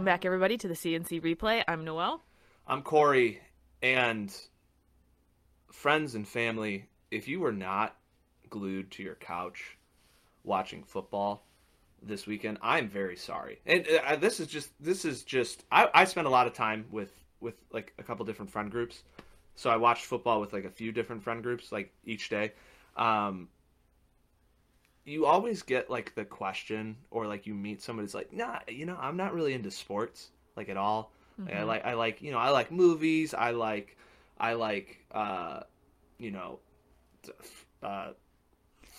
Welcome back, everybody, to the CNC replay. I'm Noel. I'm Corey, and friends and family, if you were not glued to your couch watching football this weekend, I'm very sorry. And uh, this is just this is just I, I spent a lot of time with with like a couple different friend groups, so I watched football with like a few different friend groups like each day. Um, you always get like the question or like you meet somebody who's like, nah, you know, I'm not really into sports like at all. Like, I like I like you know I like movies. I like I like uh, you know uh,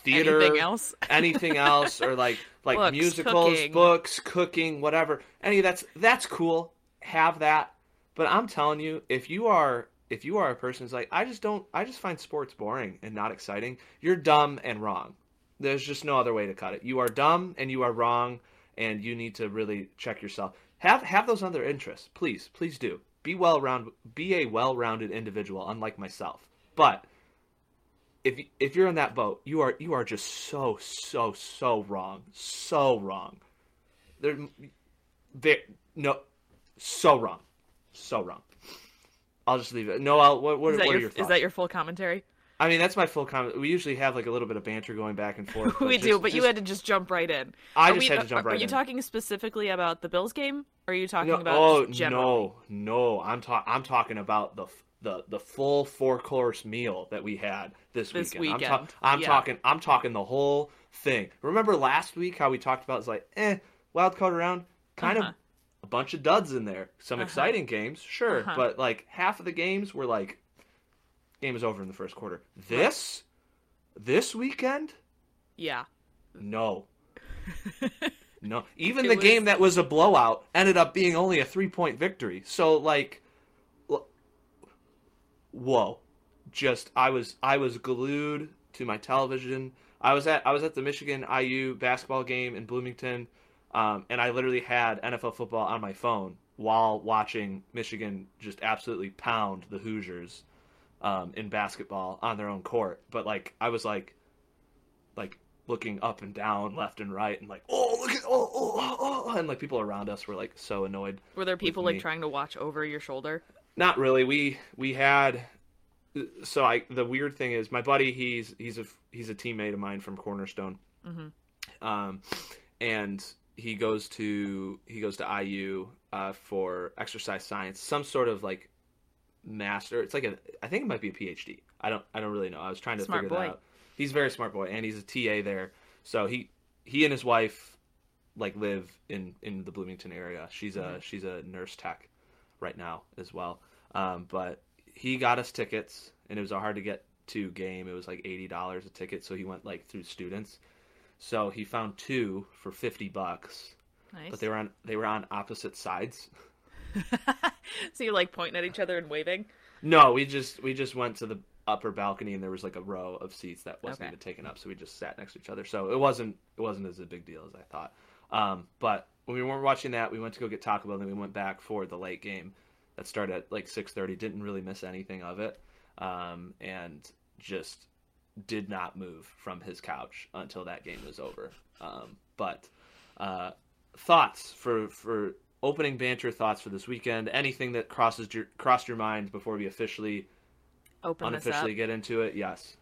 theater. Anything else? anything else or like like Books, musicals, cooking. books, cooking, whatever. Any of that's that's cool. Have that. But I'm telling you, if you are if you are a person who's like, I just don't I just find sports boring and not exciting, you're dumb and wrong. There's just no other way to cut it. You are dumb and you are wrong and you need to really check yourself. Have have those other interests. Please, please do. Be well round be a well-rounded individual unlike myself. But if if you're in that boat, you are you are just so so so wrong, so wrong. There, there, no, so wrong, so wrong. I'll just leave it. Noel, what what, Is that, what your, are your is that your full commentary? I mean, that's my full comment. We usually have like a little bit of banter going back and forth. we just- do, but you had to just jump right in. I Are just we- had to jump are, right Are you in. talking specifically about the Bills game? Or are you talking no, about oh just generally? no, no! I'm talking. I'm talking about the the the full four course meal that we had this, This weekend. I'm, ta- I'm yeah. talking. I'm talking the whole thing. Remember last week how we talked about it's like, eh, wild card round, kind Uh-huh. of a bunch of duds in there. Some Uh-huh. exciting games, sure, Uh-huh. but like half of the games were like, game is over in the first quarter. This, this weekend, Yeah. no. No, even It the was- game that was a blowout ended up being only a three point victory. So like, whoa, just I was I was glued to my television. I was at I was at the Michigan IU basketball game in Bloomington, um, and I literally had NFL football on my phone while watching Michigan just absolutely pound the Hoosiers um, in basketball on their own court. But like I was like, like looking up and down, left and right, and like, oh look at oh oh oh, oh and like people around us were like so annoyed. Were there people like trying to watch over your shoulder? Not really. We we had so I the weird thing is my buddy he's he's a he's a teammate of mine from Cornerstone, Mhm. um, and he goes to he goes to IU uh, for exercise science, some sort of like master. It's like a I think it might be a PhD. I don't I don't really know. I was trying to Smart figure boy. that out. He's a very smart boy, and he's a TA there. So he he and his wife like live in in the Bloomington area. She's a Mhm. she's a nurse tech right now as well. Um, but he got us tickets, and it was a hard to get to game. It was like eighty dollars a ticket, so he went like through students. So he found two for fifty bucks, Nice. but they were on they were on opposite sides. so you're like pointing at each other and waving? No, we just we just went to the upper balcony, and there was like a row of seats that wasn't Okay. even taken up, so we just sat next to each other. So it wasn't it wasn't as a big deal as I thought. Um, but when we weren't watching that, we went to go get Taco Bell, and then we went back for the late game that started at like six thirty. Didn't really miss anything of it, um, and just did not move from his couch until that game was over. Um, but uh, thoughts for for opening banter thoughts for this weekend? Anything that crosses your crossed your mind before we officially Open unofficially get into it? Yes.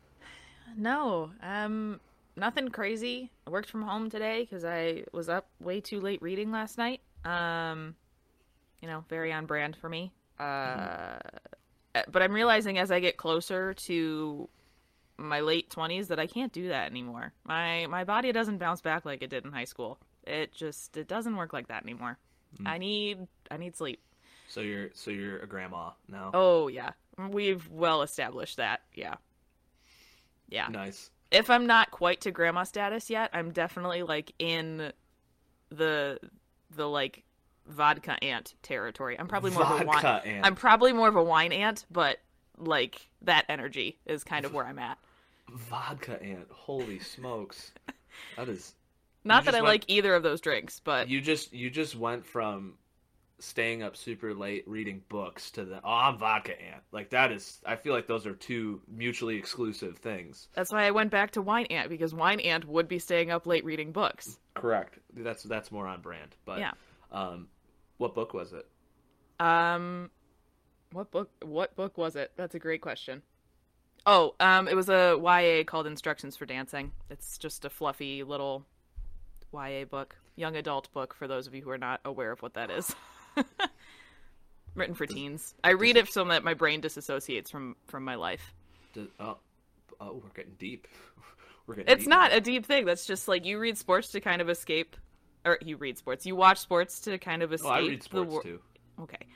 No, um, nothing crazy. I worked from home today because I was up way too late reading last night. Um, you know, very on brand for me. Uh, but I'm realizing as I get closer to my late twenties that I can't do that anymore. My my body doesn't bounce back like it did in high school. It just it doesn't work like that anymore. Mm. I need I need sleep. So you're so you're a grandma now. Oh yeah, we've well established that. Yeah, yeah. Nice. if I'm not quite to grandma status yet, I'm definitely like in the the like vodka aunt territory. I'm probably more of a wine. Vodka aunt. I'm probably more of a wine aunt, but like that energy is kind of where I'm at. Vodka aunt. Holy smokes. That is Not that I went- like either of those drinks, but you just you just went from staying up super late reading books to the oh I'm vodka aunt. Like that is I feel like those are two mutually exclusive things. that's why I went back to wine aunt because wine aunt would be staying up late reading books. Correct. That's that's more on brand. But Yeah. um What book was it? Um, what book? What book was it? That's a great question. Oh, um, it was a YA called Instructions for Dancing. It's just a fluffy little YA book, young adult book for those of you who are not aware of what that is. Written for teens. I read it so that my brain disassociates from from my life. Does, oh, oh, we're getting deep. We're getting It's deep not a deep thing. That's just like you read sports to kind of escape, or you read sports. You watch sports to kind of escape. Oh, I read the sports wor- too. okay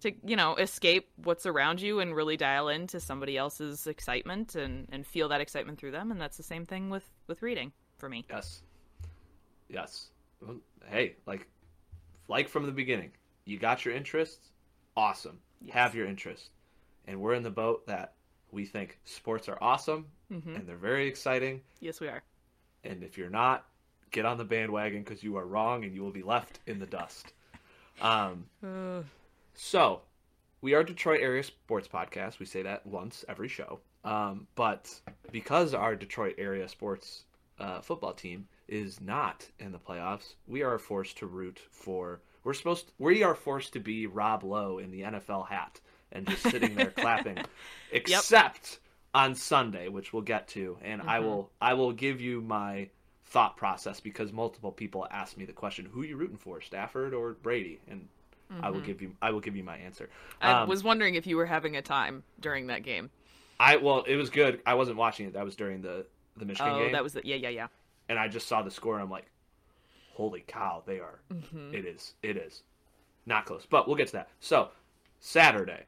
to you know escape what's around you and really dial into somebody else's excitement and and feel that excitement through them and that's the same thing with with reading for me Yes. Yes. Well, Hey, like, like from the beginning, you got your interests. Awesome. Yes. Have your interest, and we're in the boat that we think sports are awesome hmm and they're very exciting. yes we are And if you're not, get on the bandwagon because you are wrong and you will be left in the dust. Um, So, we are Detroit area sports podcast. We say that once every show. Um, but because our Detroit area sports uh, football team is not in the playoffs, we are forced to root for. We're supposed. we are forced to be Rob Lowe in the NFL hat and just sitting there clapping, except on Sunday, which we'll get to, and I Mhm. will. I will give you my thought process because multiple people asked me the question, "Who are you rooting for, Stafford or Brady?" and I will Mhm. give you I will give you my answer. i Um, was wondering if you were having a time during that game I well it was good. I wasn't watching it. That was during the the Michigan oh game, that was the yeah yeah yeah and I just saw the score. and I'm like, holy cow, they are. hmm It is. It is not close, but we'll get to that. So Saturday,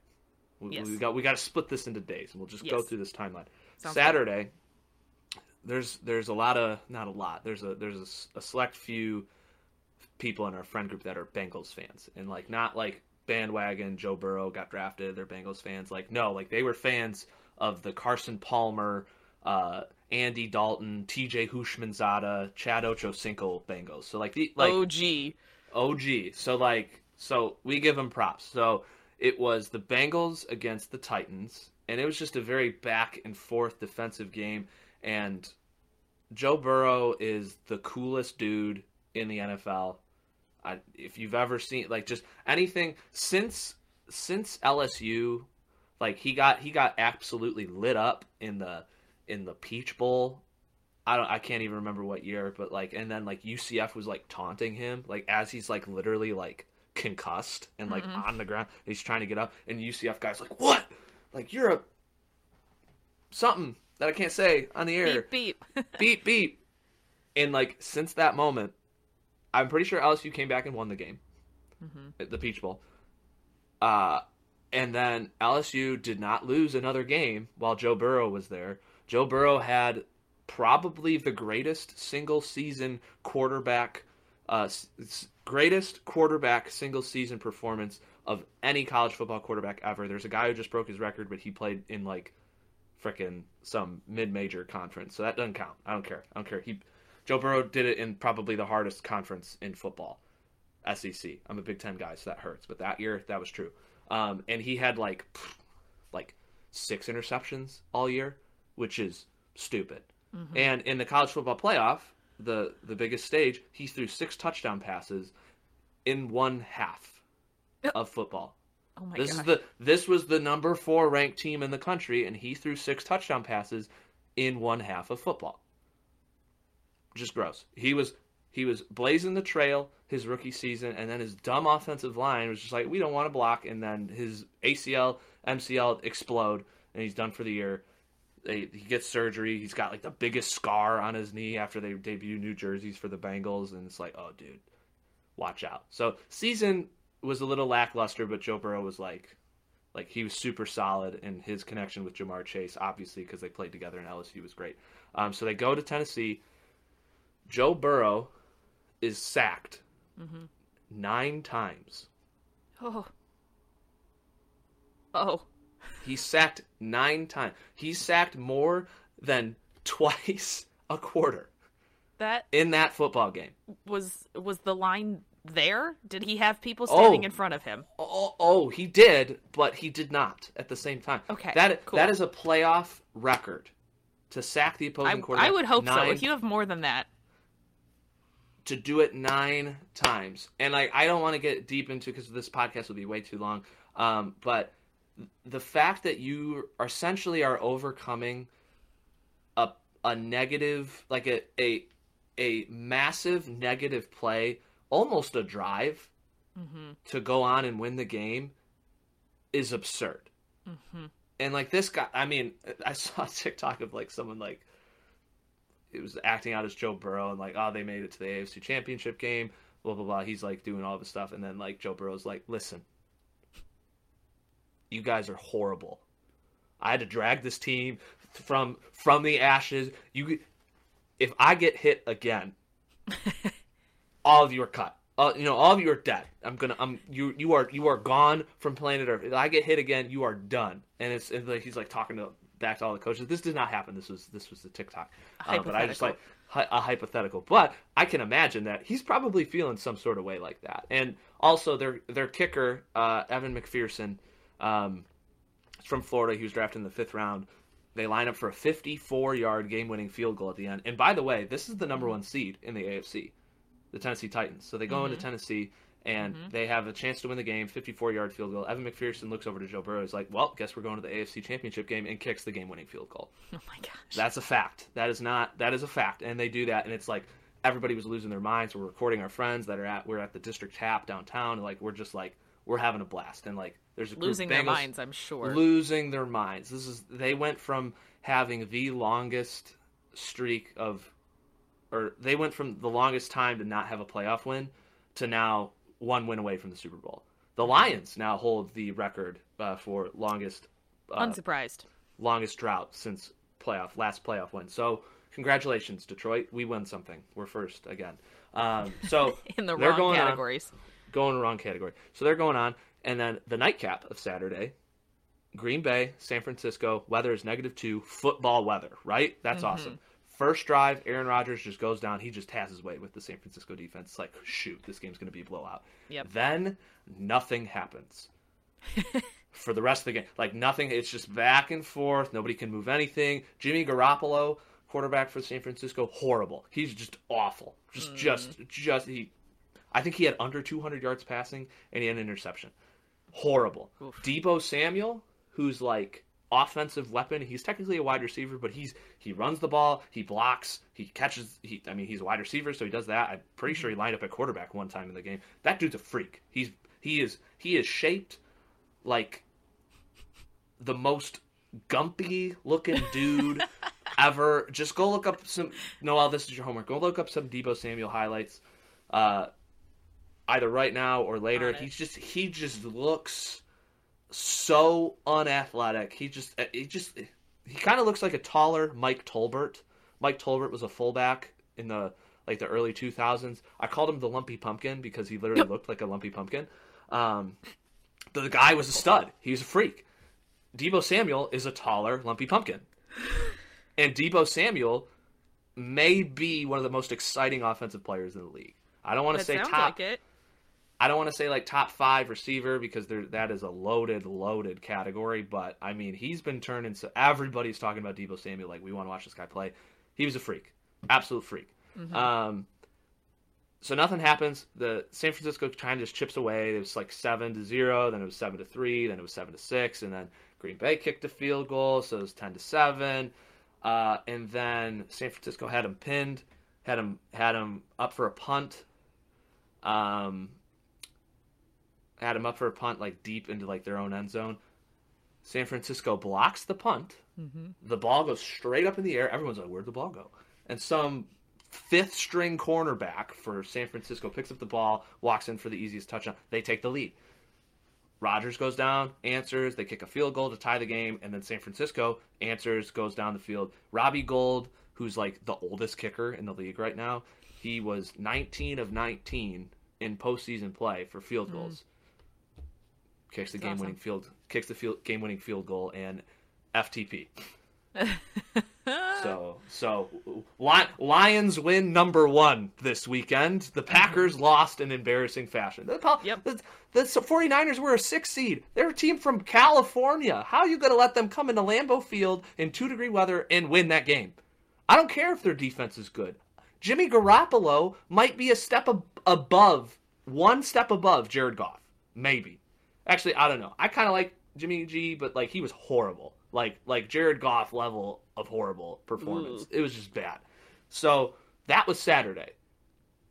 we, Yes. we got we got to split this into days, and we'll just go through this timeline. Sounds Saturday, there's there's a lot of not a lot. There's a there's a select few people in our friend group that are Bengals fans, and like not like bandwagon Joe Burrow got drafted. They're Bengals fans. Like no, like they were fans of the Carson Palmer, uh, Andy Dalton, T.J. Houshmandzadeh, Chad Ochocinco Bengals. So like the like gee OG. So like so we give them props. So it was the Bengals against the Titans and it was just a very back and forth defensive game and Joe Burrow is the coolest dude in the NFL. I, if you've ever seen like just anything since since LSU like he got he got absolutely lit up in the in the Peach Bowl I don't I can't even remember what year, but like and then like UCF was like taunting him like as he's like literally like concussed and like Mhm. on the ground. He's trying to get up and UCF guys like, "What? Like you're a something that I can't say on the air. beep beep beep beep." And like since that moment, I'm pretty sure LSU came back and won the game hmm the Peach Bowl. Uh, and then LSU did not lose another game while Joe Burrow was there. Joe Burrow had probably the greatest single season quarterback, uh, greatest quarterback single season performance of any college football quarterback ever. There's a guy who just broke his record, but he played in like frickin' some mid major conference, so that doesn't count. I don't care. I don't care. He Joe Burrow did it in probably the hardest conference in football. SEC. I'm a Big Ten guy, so that hurts. But that year, that was true. Um, and he had like, like six interceptions all year, which is stupid. Mm-hmm. And in the college football playoff, the the biggest stage, he threw six touchdown passes in one half of football. oh my this gosh is the this was the number four ranked team in the country, and he threw six touchdown passes in one half of football. Just gross. He was he was blazing the trail his rookie season, and then his dumb offensive line was just like, we don't want to block, and then his ACL, MCL explode, and he's done for the year. They, he gets surgery. He's got like the biggest scar on his knee after they debut new jerseys for the Bengals, and it's like, oh, dude, watch out. So season was a little lackluster, but Joe Burrow was like, like he was super solid, and his connection with Ja'Marr Chase, obviously because they played together in LSU, was great. Um, so they go to Tennessee. Joe Burrow is sacked hmm nine times. oh oh He's sacked nine times. He sacked more than twice a quarter that in that football game. was was the line there did he have people standing Oh. in front of him Oh, oh, he did, but he did not at the same time. Okay, that cool. that is a playoff record to sack the opposing I, quarterback. I would hope so if you have more than that to do it nine times. And like I don't want to get deep into because this podcast will be way too long. Um, but the fact that you are essentially are overcoming a a negative like a a a massive negative play, almost a drive Mm-hmm. to go on and win the game is absurd. Mm-hmm. And like this guy, I mean, I saw a TikTok of like someone like it was acting out as Joe Burrow and like, oh, they made it to the AFC Championship game, blah blah blah. He's like doing all this stuff, and then like Joe Burrow's like, listen, you guys are horrible. I had to drag this team from from the ashes. You, if I get hit again, all of you are cut. Uh, you know, all of you are dead. I'm gonna, I'm you, you are, you are gone from planet Earth. If I get hit again, you are done. And it's, it's like he's like talking to back to all the coaches. This did not happen. This was, this was the TikTok. Uh, but I just like a hypothetical. But I can imagine that he's probably feeling some sort of way like that. And also their their kicker, uh, Evan McPherson, um, from Florida. He was drafted in the fifth round. They line up for a 54 yard game winning field goal at the end. And by the way, this is the number one seed in the AFC, the Tennessee Titans. So they go into Tennessee and they have a chance to win the game, 54 yard field goal. Evan McPherson looks over to Joe Burrow. He's like, well, guess we're going to the AFC Championship game and kicks the game winning field goal. Oh my gosh. That's a fact. That is not, that is a fact. And they do that. And it's like everybody was losing their minds. We're recording our friends that are at, we're at the district tap downtown. And like, we're just like, we're having a blast. And like, there's a Losing their minds, I'm sure. losing their minds. This is they went from having the longest streak of or they went from the longest time to not have a playoff win to now one win away from the Super Bowl. The Lions now hold the record uh, for longest uh, Unsurprised. longest drought since playoff last playoff win. So congratulations, Detroit. We won something. We're first again. Um, so In the wrong going on categories. going wrong category. So they're going on, and then the nightcap of Saturday, Green Bay, San Francisco. Weather is negative two. Football weather, right? That's mm-hmm. awesome. First drive, Aaron Rodgers just goes down. He just has his way with the San Francisco defense. It's like, shoot, this game's going to be a blowout. Yep. Then nothing happens for the rest of the game. Like nothing. It's just back and forth. Nobody can move anything. Jimmy Garoppolo, quarterback for San Francisco, horrible. He's just awful. Just, just, mm. just he. I think he had under 200 yards passing, and he had an interception. Horrible. Oof. Deebo Samuel, who's like offensive weapon. He's technically a wide receiver, but he's he runs the ball, he blocks, he catches. He, I mean, he's a wide receiver, so he does that. I'm pretty sure he lined up at quarterback one time in the game. That dude's a freak. He's he is he is shaped like the most gumpy looking dude ever. Just go look up some. Noel, this is your homework. Go look up some Deebo Samuel highlights, uh, either right now or later. He's just he just looks so unathletic. He just he just he kind of looks like a taller Mike Tolbert. Mike Tolbert was a fullback in the like the early 2000s. I called him the lumpy pumpkin because he literally looked like a lumpy pumpkin. Um, the guy was a stud. He was a freak. Deebo Samuel is a taller, lumpy pumpkin. And Deebo Samuel may be one of the most exciting offensive players in the league. I don't want to That say top. like it. I don't want to say like top five receiver because there that is a loaded, loaded category. But I mean, he's been turning. So everybody's talking about Deebo Samuel. Like we want to watch this guy play. He was a freak, absolute freak. Um, so nothing happens. The San Francisco kind of just chips away. It was like seven to zero. Then it was seven to three. Then it was seven to six. And then Green Bay kicked a field goal, so it was ten to seven. Uh, and then San Francisco had him pinned, had him had him up for a punt. Um, had him up for a punt like deep into like their own end zone. San Francisco blocks the punt. Mm-hmm. The ball goes straight up in the air. Everyone's like, "Where'd the ball go?" And some fifth string cornerback for San Francisco picks up the ball, walks in for the easiest touchdown. They take the lead. Rodgers goes down, answers. They kick a field goal to tie the game, and then San Francisco answers, goes down the field. Robbie Gould, who's like the oldest kicker in the league right now, he was 19 of 19 in postseason play for field mm. goals. Kicks the That's game-winning field, kicks the field game-winning field goal, and FTP. So, so Lions win number one this weekend. The Packers lost in embarrassing fashion. The, Yep. the, the 49ers were a six seed. They're a team from California. How are you going to let them come into Lambeau Field in two degree weather and win that game? I don't care if their defense is good. Jimmy Garoppolo might be a step ab- above, one step above Jared Goff. Maybe. Actually, I don't know. I kind of like Jimmy G, but like he was horrible. Like like Jared Goff level of horrible performance. Ooh. It was just bad. So that was Saturday,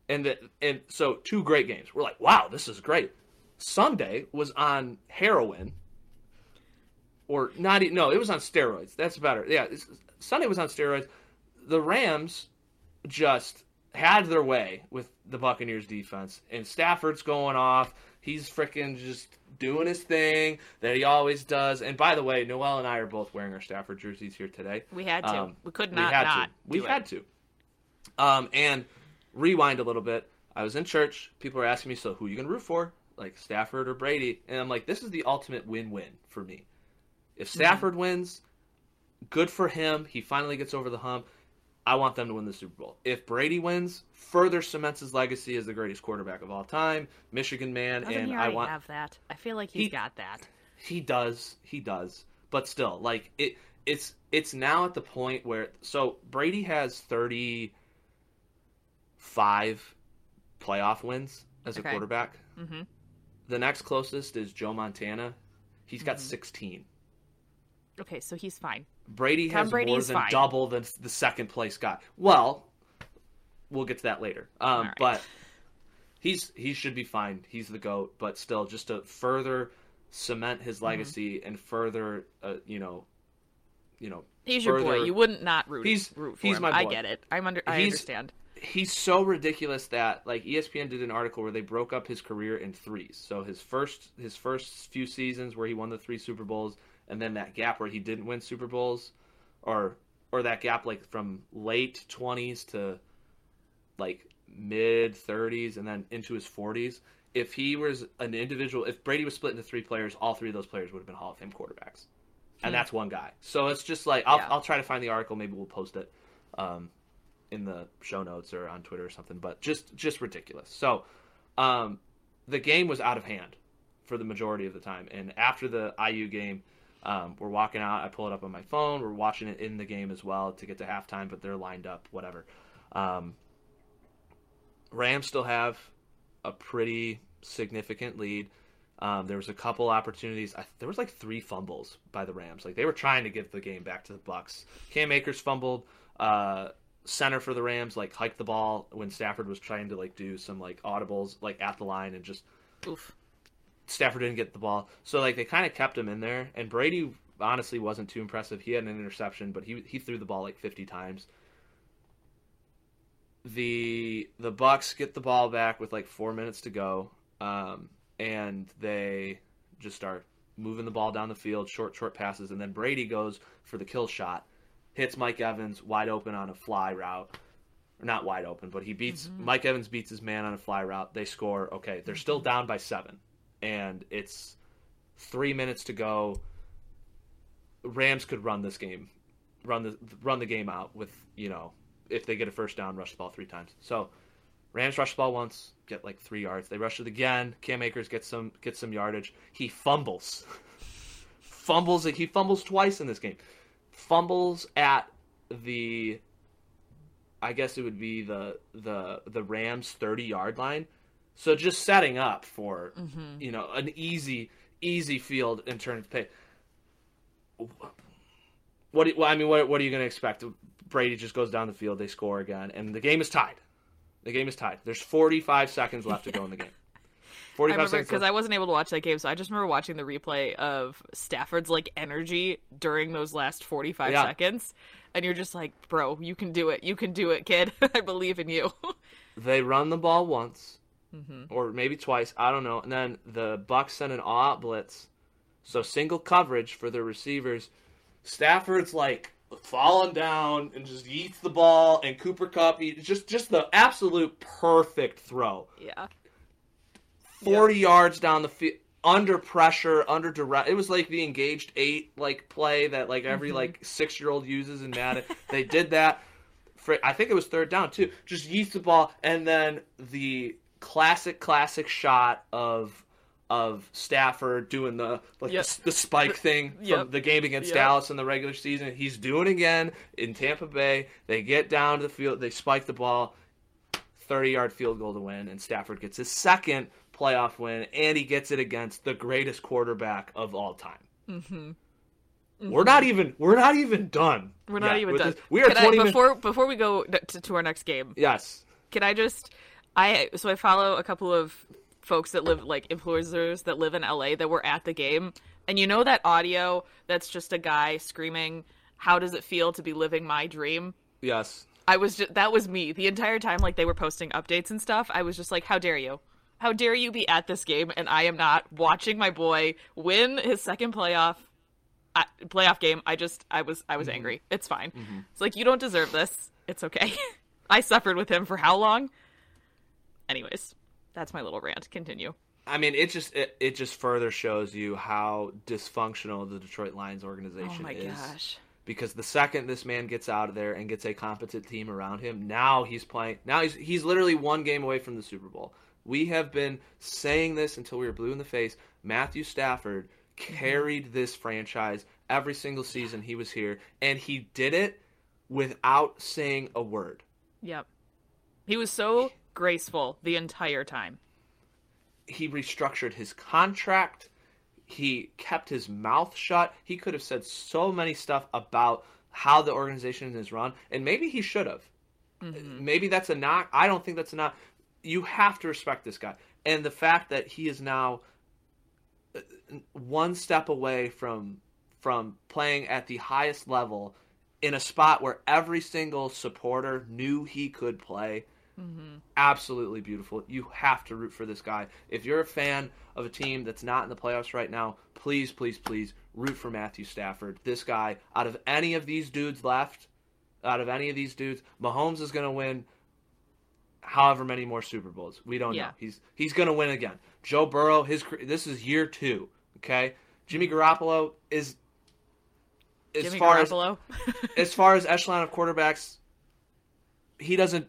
and the, and so two great games. We're like, wow, this is great. Sunday was on heroin, or not? No, it was on steroids. That's better. Yeah, it's- Sunday was on steroids. The Rams just had their way with the Buccaneers defense, and Stafford's going off. He's freaking just doing his thing that he always does. And by the way, Noel and I are both wearing our Stafford jerseys here today. We had to. Um, we could not. we had not. to. We it. had to. Um, and rewind a little bit. I was in church. People were asking me, "So who are you gonna root for? Like Stafford or Brady?" And I'm like, "This is the ultimate win-win for me. If Mm-hmm. Stafford wins, good for him. He finally gets over the hump. I want them to win the Super Bowl. If Brady wins, further cements his legacy as the greatest quarterback of all time, Michigan man, Doesn't and I want have that? I feel like he's He- got that. he does. He does. But still, like it it's it's now at the point where so Brady has 35 playoff wins as a Okay. quarterback. hmm The next closest is Joe Montana. He's got Mhm. 16. Okay, so he's fine. Brady Tom has Brady more than fine. double the the second place guy. Well, we'll get to that later. Um, right. but he's he should be fine. He's the goat, but still, just to further cement his Mm-hmm. legacy and further, uh, you know, you know, He's your boy. further- You wouldn't not root, He's- root for he's him. my I get it. I'm under. I He's- understand. he's so ridiculous that like ESPN did an article where they broke up his career in threes. So his first his first few seasons where he won the three Super Bowls, and then that gap where he didn't win Super Bowls, or or that gap like from late twenties to like mid thirties, and then into his forties. If he was an individual, if Brady was split into three players, all three of those players would have been Hall of Fame quarterbacks, and Hmm. that's one guy. So it's just like I'll Yeah. I'll try to find the article. Maybe we'll post it. Um, in the show notes or on Twitter or something, but just just ridiculous. So, um, the game was out of hand for the majority of the time, and after the IU game, um, we're walking out. I pull it up on my phone. We're watching it in the game as well to get to halftime, but they're lined up. Whatever. Um, Rams still have a pretty significant lead. Um, there was a couple opportunities. I, there was like three fumbles by the Rams. Like they were trying to give the game back to the Bucks. Cam Akers fumbled. Uh, center for the Rams like hiked the ball when Stafford was trying to like do some like audibles like at the line and just Oof. Stafford didn't get the ball. So like they kind of kept him in there and Brady honestly wasn't too impressive. He had an interception, but he he threw the ball like 50 times. The the Bucks get the ball back with like 4 minutes to go. Um and they just start moving the ball down the field, short short passes and then Brady goes for the kill shot hits Mike Evans wide open on a fly route. Not wide open, but he beats Mike Evans beats his man on a fly route. They score. Okay, they're still down by seven, and it's three minutes to go. Rams could run this game, run the run the game out with you know if they get a first down, rush the ball three times. So Rams rush the ball once, get like three yards. They rush it again. Cam Akers gets some gets some yardage. He fumbles, fumbles. He fumbles twice in this game fumbles at the I guess it would be the the the Rams 30 yard line. So just setting up for Mm-hmm. you know an easy easy field in terms of pay. What do well, I mean what what are you going to expect? Brady just goes down the field, they score again and the game is tied. The game is tied. There's 45 seconds left to go in the game. I remember seconds because. I wasn't able to watch that game, so I just remember watching the replay of Stafford's like energy during those last 45 Yeah. seconds, and you're just like, bro, you can do it, you can do it, kid. I believe in you. They run the ball once, hmm or maybe twice. I don't know. And then the Bucks send an all-out blitz, so single coverage for their receivers. Stafford's like falling down and just eats the ball, and Cooper Kupp just just the absolute perfect throw, Yeah. forty yards down the field. Under pressure, under direct, it was like the engaged eight like play that like every Mhm. like six year old uses in Madden. they did that. For, I think it was third down too. Just yeets the ball, and then the classic, classic shot of of Stafford doing the like the, the spike thing from Yep. the game against Yep. Dallas in the regular season. He's doing again in Tampa Bay. They get down to the field, they spike the ball, 30 yard field goal to win, and Stafford gets his second playoff win, and he gets it against the greatest quarterback of all time. Mm-hmm. We're not even we're not even done. We're not even done. this. We are Can 20 minutes. before before we go to, to our next game. Yes. Can I just I so I follow a couple of folks that live like influencers that live in LA that were at the game. And you know that audio that's just a guy screaming, "How does it feel to be living my dream?" Yes. I was just that was me the entire time like they were posting updates and stuff. I was just like, "How dare you? How dare you be at this game and I am not watching my boy win his second playoff uh, playoff game." I just I was I was angry. It's fine. It's like you don't deserve this. It's okay. I suffered with him for how long? Anyways, that's my little rant. Continue. I mean, it just it, it just further shows you how dysfunctional the Detroit Lions organization is. Oh my is. gosh. Because the second this man gets out of there and gets a competent team around him, now he's playing. Now he's he's literally one game away from the Super Bowl. We have been saying this until we were blue in the face. Matthew Stafford mm-hmm. carried this franchise every single season he was here, and he did it without saying a word. Yep. He was so graceful the entire time. he restructured his contract. He kept his mouth shut. He could have said so many stuff about how the organization is run, and maybe he should have. Maybe that's a knock. I don't think that's a knock. You have to respect this guy, and the fact that he is now uh, one step away from from playing at the highest level in a spot where every single supporter knew he could play Mm-hmm. absolutely beautiful. You have to root for this guy. If you're a fan of a team that's not in the playoffs right now, please, please, please root for Matthew Stafford. This guy, out of any of these dudes left, out of any of these dudes, Mahomes is going to win however many more Super Bowls. We don't Yeah. know. He's he's going to win again. Joe Burrow, his this is year 2, okay? Jimmy Garoppolo is as Jimmy far as as far as echelon of quarterbacks, he doesn't.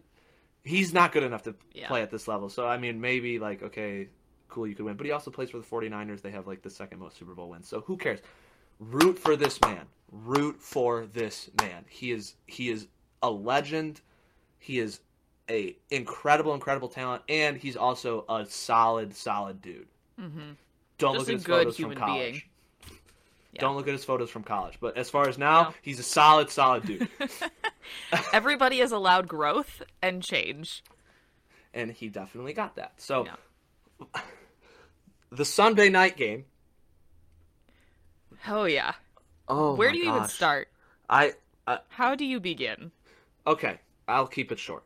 He's not good enough to Yeah. play at this level. So I mean, maybe like okay, cool, you could win. But he also plays for the 49ers. They have like the second most Super Bowl wins. So who cares? Root for this man. Root for this man. He is he is a legend. He is a incredible, incredible talent, and he's also a solid, solid dude. mm-hmm. Don't Just look at his photos from college. Yeah. Don't look at his photos from college. But as far as now, No. he's a solid, solid dude. Everybody is allowed growth and change. and he definitely got that. So Yeah. the Sunday night game. Oh yeah. Oh, Where do you even start? I uh, How do you begin? okay. I'll keep it short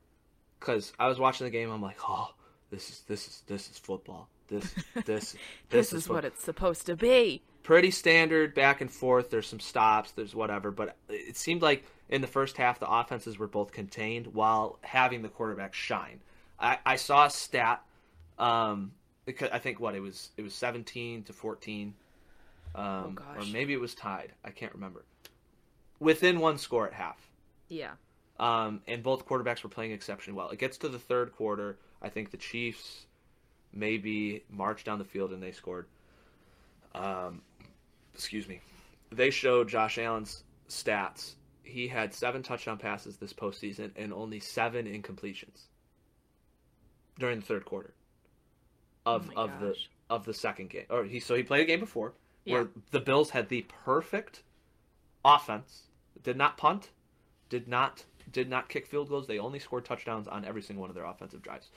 because I was watching the game. I'm like, oh, this is this is this is football. This this this, This, is, what it's supposed to be. pretty standard back and forth. There's some stops, there's whatever, but it seemed like in the first half the offenses were both contained while having the quarterback shine. I, I saw a stat, um, because I think what it was it was 17 to 14, um, or Oh, gosh. maybe it was tied. I can't remember. Within one score at half. Yeah. Um, and both quarterbacks were playing exceptionally well. It gets to the third quarter. I think the Chiefs maybe marched down the field and they scored. Um, excuse me. They showed Josh Allen's stats. He had seven touchdown passes this postseason and only seven incompletions during the third quarter of Oh of the of the second game. Or he so he played a game before where the Bills had the perfect offense. Did not punt, did not did not kick field goals. They only scored touchdowns on every single one of their offensive drives.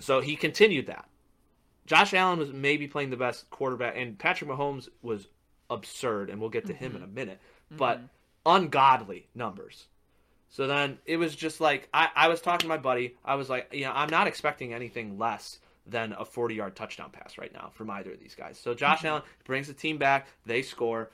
So he continued that. Josh Allen was maybe playing the best quarterback, and Patrick Mahomes was absurd, and we'll get to him in mm-hmm. a minute. But mm-hmm. Ungodly numbers. So then it was just like I, I was talking to my buddy. I was like, you know, I'm not expecting anything less than a 40 yard touchdown pass right now from either of these guys. So Josh Allen brings the team back. They score.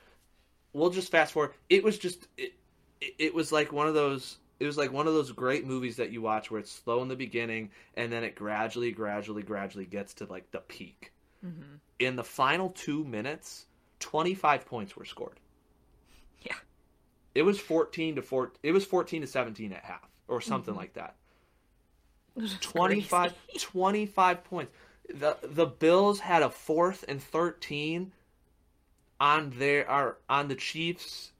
We'll just fast forward. It was just it, it, it was like one of those it was like one of those great movies that you watch where it's slow in the beginning and then it gradually gradually gradually gets to like the peak. Mm-hmm. In the final 2 minutes, 25 points were scored. It was 14 to 4 it was 14 to 17 at half or something Mhm. like that. It 25, crazy. 25 points. The the Bills had a fourth and 13 on their are on the Chiefs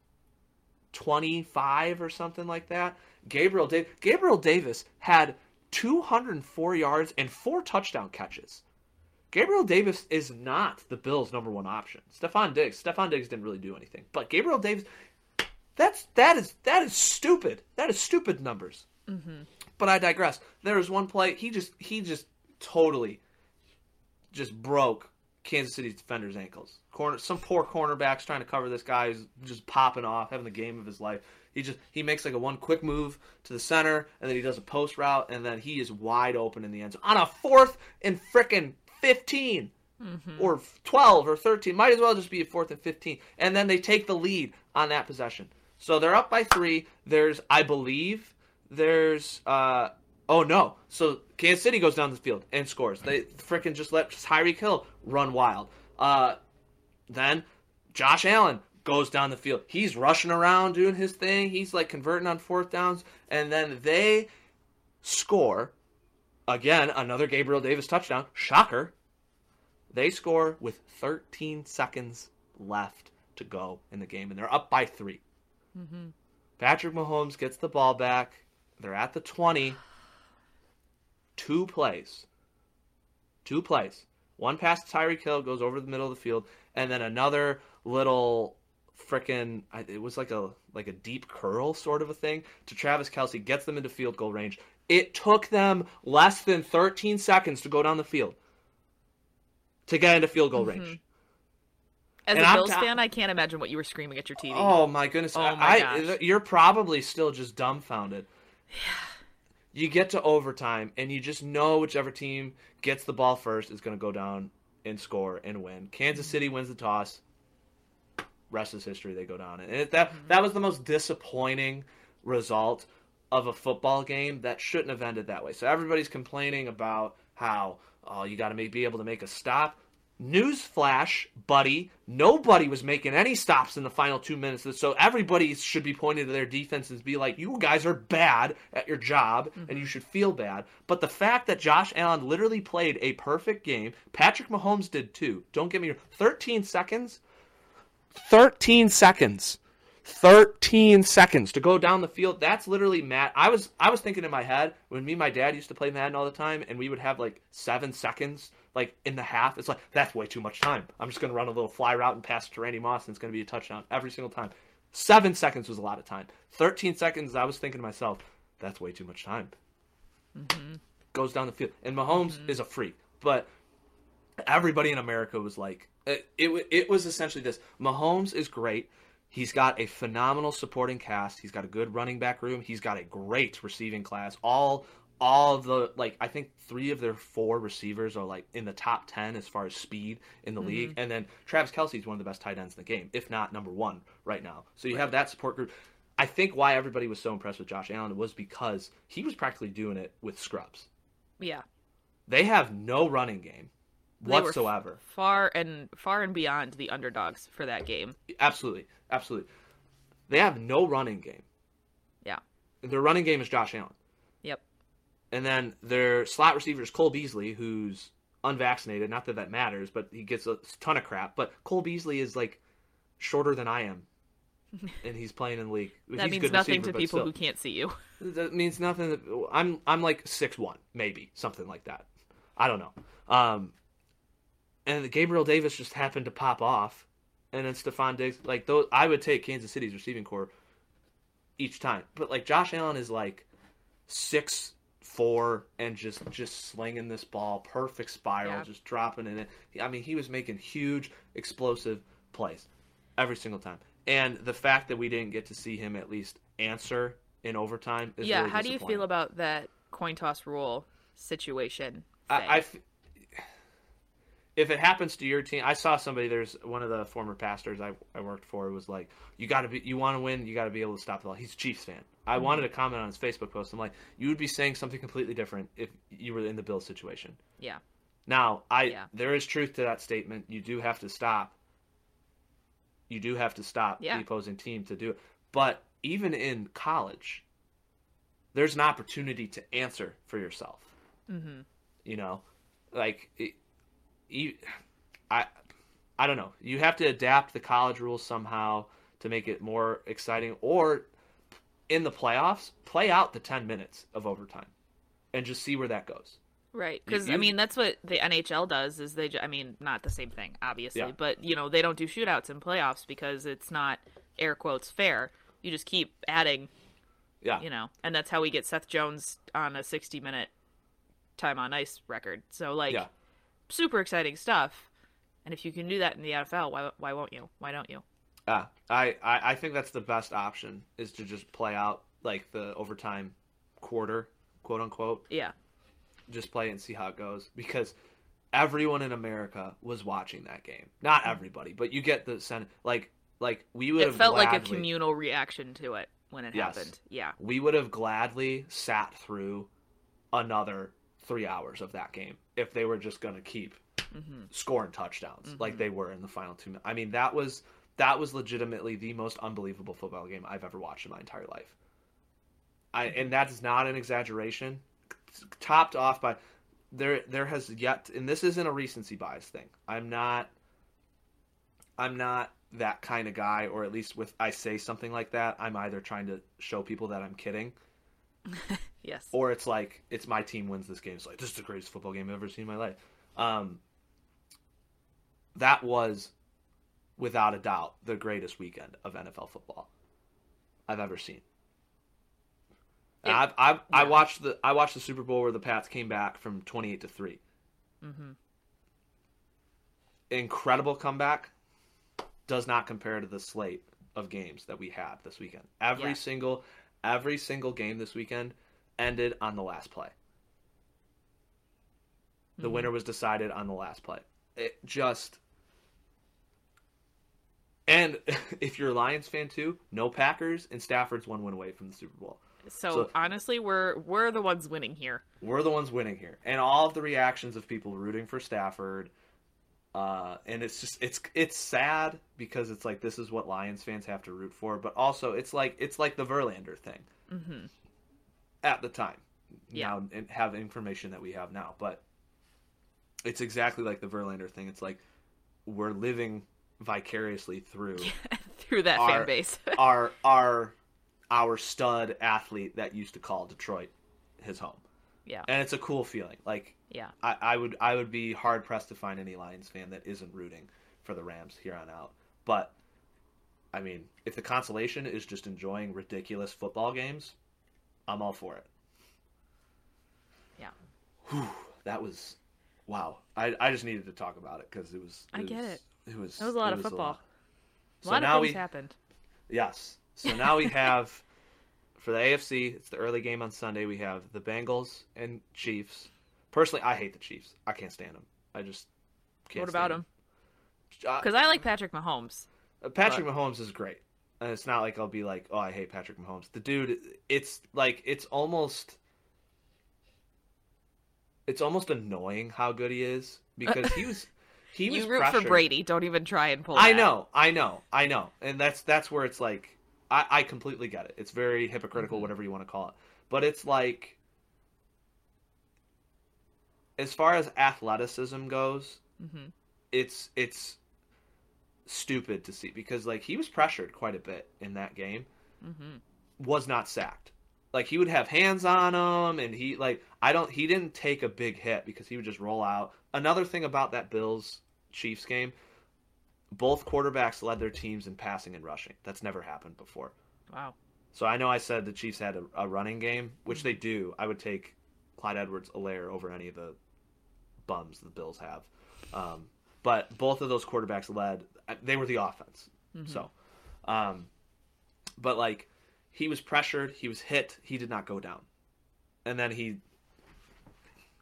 25 or something like that. Gabriel Dav- Gabriel Davis had 204 yards and four touchdown catches. Gabriel Davis is not the Bills' number one option. Stefon Diggs, Stefon Diggs didn't really do anything, but Gabriel Davis, that's that is that is stupid. That is stupid numbers. Mm-hmm. But I digress. There was one play he just he just totally just broke Kansas City's defenders' ankles. Corner, some poor cornerbacks trying to cover this guy who's just popping off, having the game of his life. He just he makes like a one quick move to the center, and then he does a post route, and then he is wide open in the end zone on a fourth and frickin' fifteen. Mm-hmm. Or 12 or 13. Might as well just be a fourth and 15. And then they take the lead on that possession. So they're up by three. There's, I believe, there's uh oh no. So Kansas City goes down the field and scores. They freaking just let Tyreek Hill run wild. Uh then Josh Allen goes down the field. He's rushing around doing his thing. He's like converting on fourth downs and then they score again another Gabriel Davis touchdown. Shocker. They score with 13 seconds left to go in the game and they're up by 3. Mm-hmm. Patrick Mahomes gets the ball back. They're at the 20. Two plays. Two plays. One pass to Tyreek Hill goes over the middle of the field, and then another little frickin' it was like a like a deep curl sort of a thing to Travis Kelce gets them into field goal range. It took them less than 13 seconds to go down the field to get into field goal range. As And a I'm Bills ta- fan, I can't imagine what you were screaming at your TV. Oh my goodness! Oh my I- gosh. you're probably still just dumbfounded. Yeah. You get to overtime, and you just know whichever team gets the ball first is going to go down and score and win. Kansas City wins the toss. Rest is history. They go down, and it, that mm-hmm. that was the most disappointing result of a football game that shouldn't have ended that way. So everybody's complaining about how oh you got to be able to make a stop. Newsflash, buddy, nobody was making any stops in the final two minutes. So everybody should be pointing to their defense and be like, you guys are bad at your job and mm-hmm. you should feel bad. But the fact that Josh Allen literally played a perfect game, Patrick Mahomes did too. Don't get me wrong. 13 seconds? 13 seconds. 13 seconds to go down the field. That's literally Matt. I was I was thinking in my head when me and my dad used to play Madden all the time and we would have like 7 seconds like in the half. It's like that's way too much time. I'm just going to run a little fly route and pass to Randy Moss and it's going to be a touchdown every single time. 7 seconds was a lot of time. 13 seconds I was thinking to myself, that's way too much time. Mm-hmm. Goes down the field. And Mahomes mm-hmm. is a freak. But everybody in America was like, it, it, it was essentially this Mahomes is great. He's got a phenomenal supporting cast. He's got a good running back room. He's got a great receiving class. All all of the like I think three of their four receivers are like in the top ten as far as speed in the league. Mm-hmm. And then Travis Kelce is one of the best tight ends in the game, if not number one right now. So you have that support group. I think why everybody was so impressed with Josh Allen was because he was practically doing it with scrubs. Yeah. They have no running game They whatsoever. Far and far and beyond the underdogs for that game. Absolutely, absolutely. They have no running game. Yeah. Their running game is Josh Allen. And then their slot receiver is Cole Beasley, who's unvaccinated. Not that that matters, but he gets a ton of crap. But Cole Beasley is like shorter than I am, and he's playing in the league. That He's means good nothing receiver, to people still. who can't see you. That means nothing. that- I'm I'm like six one, maybe something like that. I don't know. Um, and Gabriel Davis just happened to pop off, and then Stefon Diggs. Like those, I would take Kansas City's receiving core each time. But like Josh Allen is like six four and just just slinging this ball, perfect spiral, Yeah. just dropping it in. I mean, he was making huge, explosive plays every single time. And the fact that we didn't get to see him at least answer in overtime is yeah. really How do you feel about that coin toss rule situation? I, thing? I f- if it happens to your team, I saw somebody. There's one of the former pastors I, I worked for was like, you got to be, you want to win, you got to be able to stop the ball. He's a Chiefs fan. I Mm-hmm. wanted to comment on his Facebook post. I'm like, you would be saying something completely different if you were in the Bills situation. yeah. Now, I Yeah. there is truth to that statement. You do have to stop. You do have to stop Yeah. the opposing team to do it. But even in college, there's an opportunity to answer for yourself. Mm-hmm. You know, like it, you, I, I don't know. You have to adapt the college rules somehow to make it more exciting, or in the playoffs, play out the ten minutes of overtime. and just see where that goes. Right, because I mean that's what the NHL does. Is they? I mean, not the same thing, obviously, Yeah. but you know they don't do shootouts in playoffs because it's not air quotes fair. You just keep adding, Yeah. you know, and that's how we get Seth Jones on a sixty minute time on ice record. So like, Yeah. super exciting stuff. And if you can do that in the NFL, why why won't you? Why don't you? Yeah, I, I, I think that's the best option is to just play out like the overtime quarter, quote unquote. Yeah, Just play and see how it goes because everyone in America was watching that game. Not everybody, but you get the sense Like like we would it have felt like a communal reaction to it when it Yes. happened. Yeah, We would have gladly sat through another three hours of that game if they were just going to keep hmm scoring touchdowns Mhm. like they were in the final two. I mean, that was that was legitimately the most unbelievable football game I've ever watched in my entire life. I and that is not an exaggeration. Topped off by there there has yet and this isn't a recency bias thing. I'm not I'm not that kind of guy or at least with I say something like that, I'm either trying to show people that I'm kidding yes, or it's like it's my team wins this game. It's like this is the greatest football game I've ever seen in my life. Um, that was, without a doubt, the greatest weekend of NFL football I've ever seen. It- I've, I've, I watched the I watched the Super Bowl where the Pats came back from twenty eight to three. hmm Incredible comeback. Does not compare to the slate of games that we had this weekend. Every Yeah. single every single game this weekend ended on the last play. The Mhm. winner was decided on the last play. It just and if you're a Lions fan too, no Packers and Stafford's one win away from the Super Bowl. So, So- honestly, we're we're the ones winning here. We're the ones winning here, and all of the reactions of people rooting for Stafford, uh, and it's just it's it's sad because it's like this is what Lions fans have to root for, but also it's like it's like the Verlander thing hmm at the time. Yeah. Now and have information that we have now, but it's exactly like the Verlander thing. It's like we're living vicariously through Through that Our- fan base. our our our stud athlete that used to call Detroit his home. yeah, And it's a cool feeling. Like yeah, I, I would I would be hard pressed to find any Lions fan that isn't rooting for the Rams here on out. But I mean, if the consolation is just enjoying ridiculous football games, I'm all for it. Yeah. Whew, that was wow. I, I just needed to talk about it because it was. I get was- it. It was. That was a lot of football. lot. a So lot now of things we happened. yes. So now we have for the AFC. It's the early game on Sunday. We have the Bengals and Chiefs. Personally, I hate the Chiefs. I can't stand them. I just can't. What about stand him? Uh, Because I like Patrick Mahomes. Uh, Patrick Mahomes is great. And it's not like I'll be like, oh, I hate Patrick Mahomes. The dude, it's like, it's almost, it's almost annoying how good he is because he was, he was you root pressured. for Brady. Don't even try and pull. I that. know, I know, I know, and that's that's where it's like, I, I completely get it. It's very hypocritical, Mhm. whatever you want to call it, but it's like, as far as athleticism goes, hmm it's it's stupid to see because like he was pressured quite a bit in that game hmm was not sacked like he would have hands on him and he like i don't he didn't take a big hit because he would just roll out another thing about that bills chiefs game both quarterbacks led their teams in passing and rushing. That's never happened before. Wow. so i know i said the chiefs had a, a running game which they do. I would take Clyde Edwards-Helaire over any of the bums the bills have. Um, but both of those quarterbacks led they were the offense. Mhm. so um, but like he was pressured he was hit he did not go down. And then he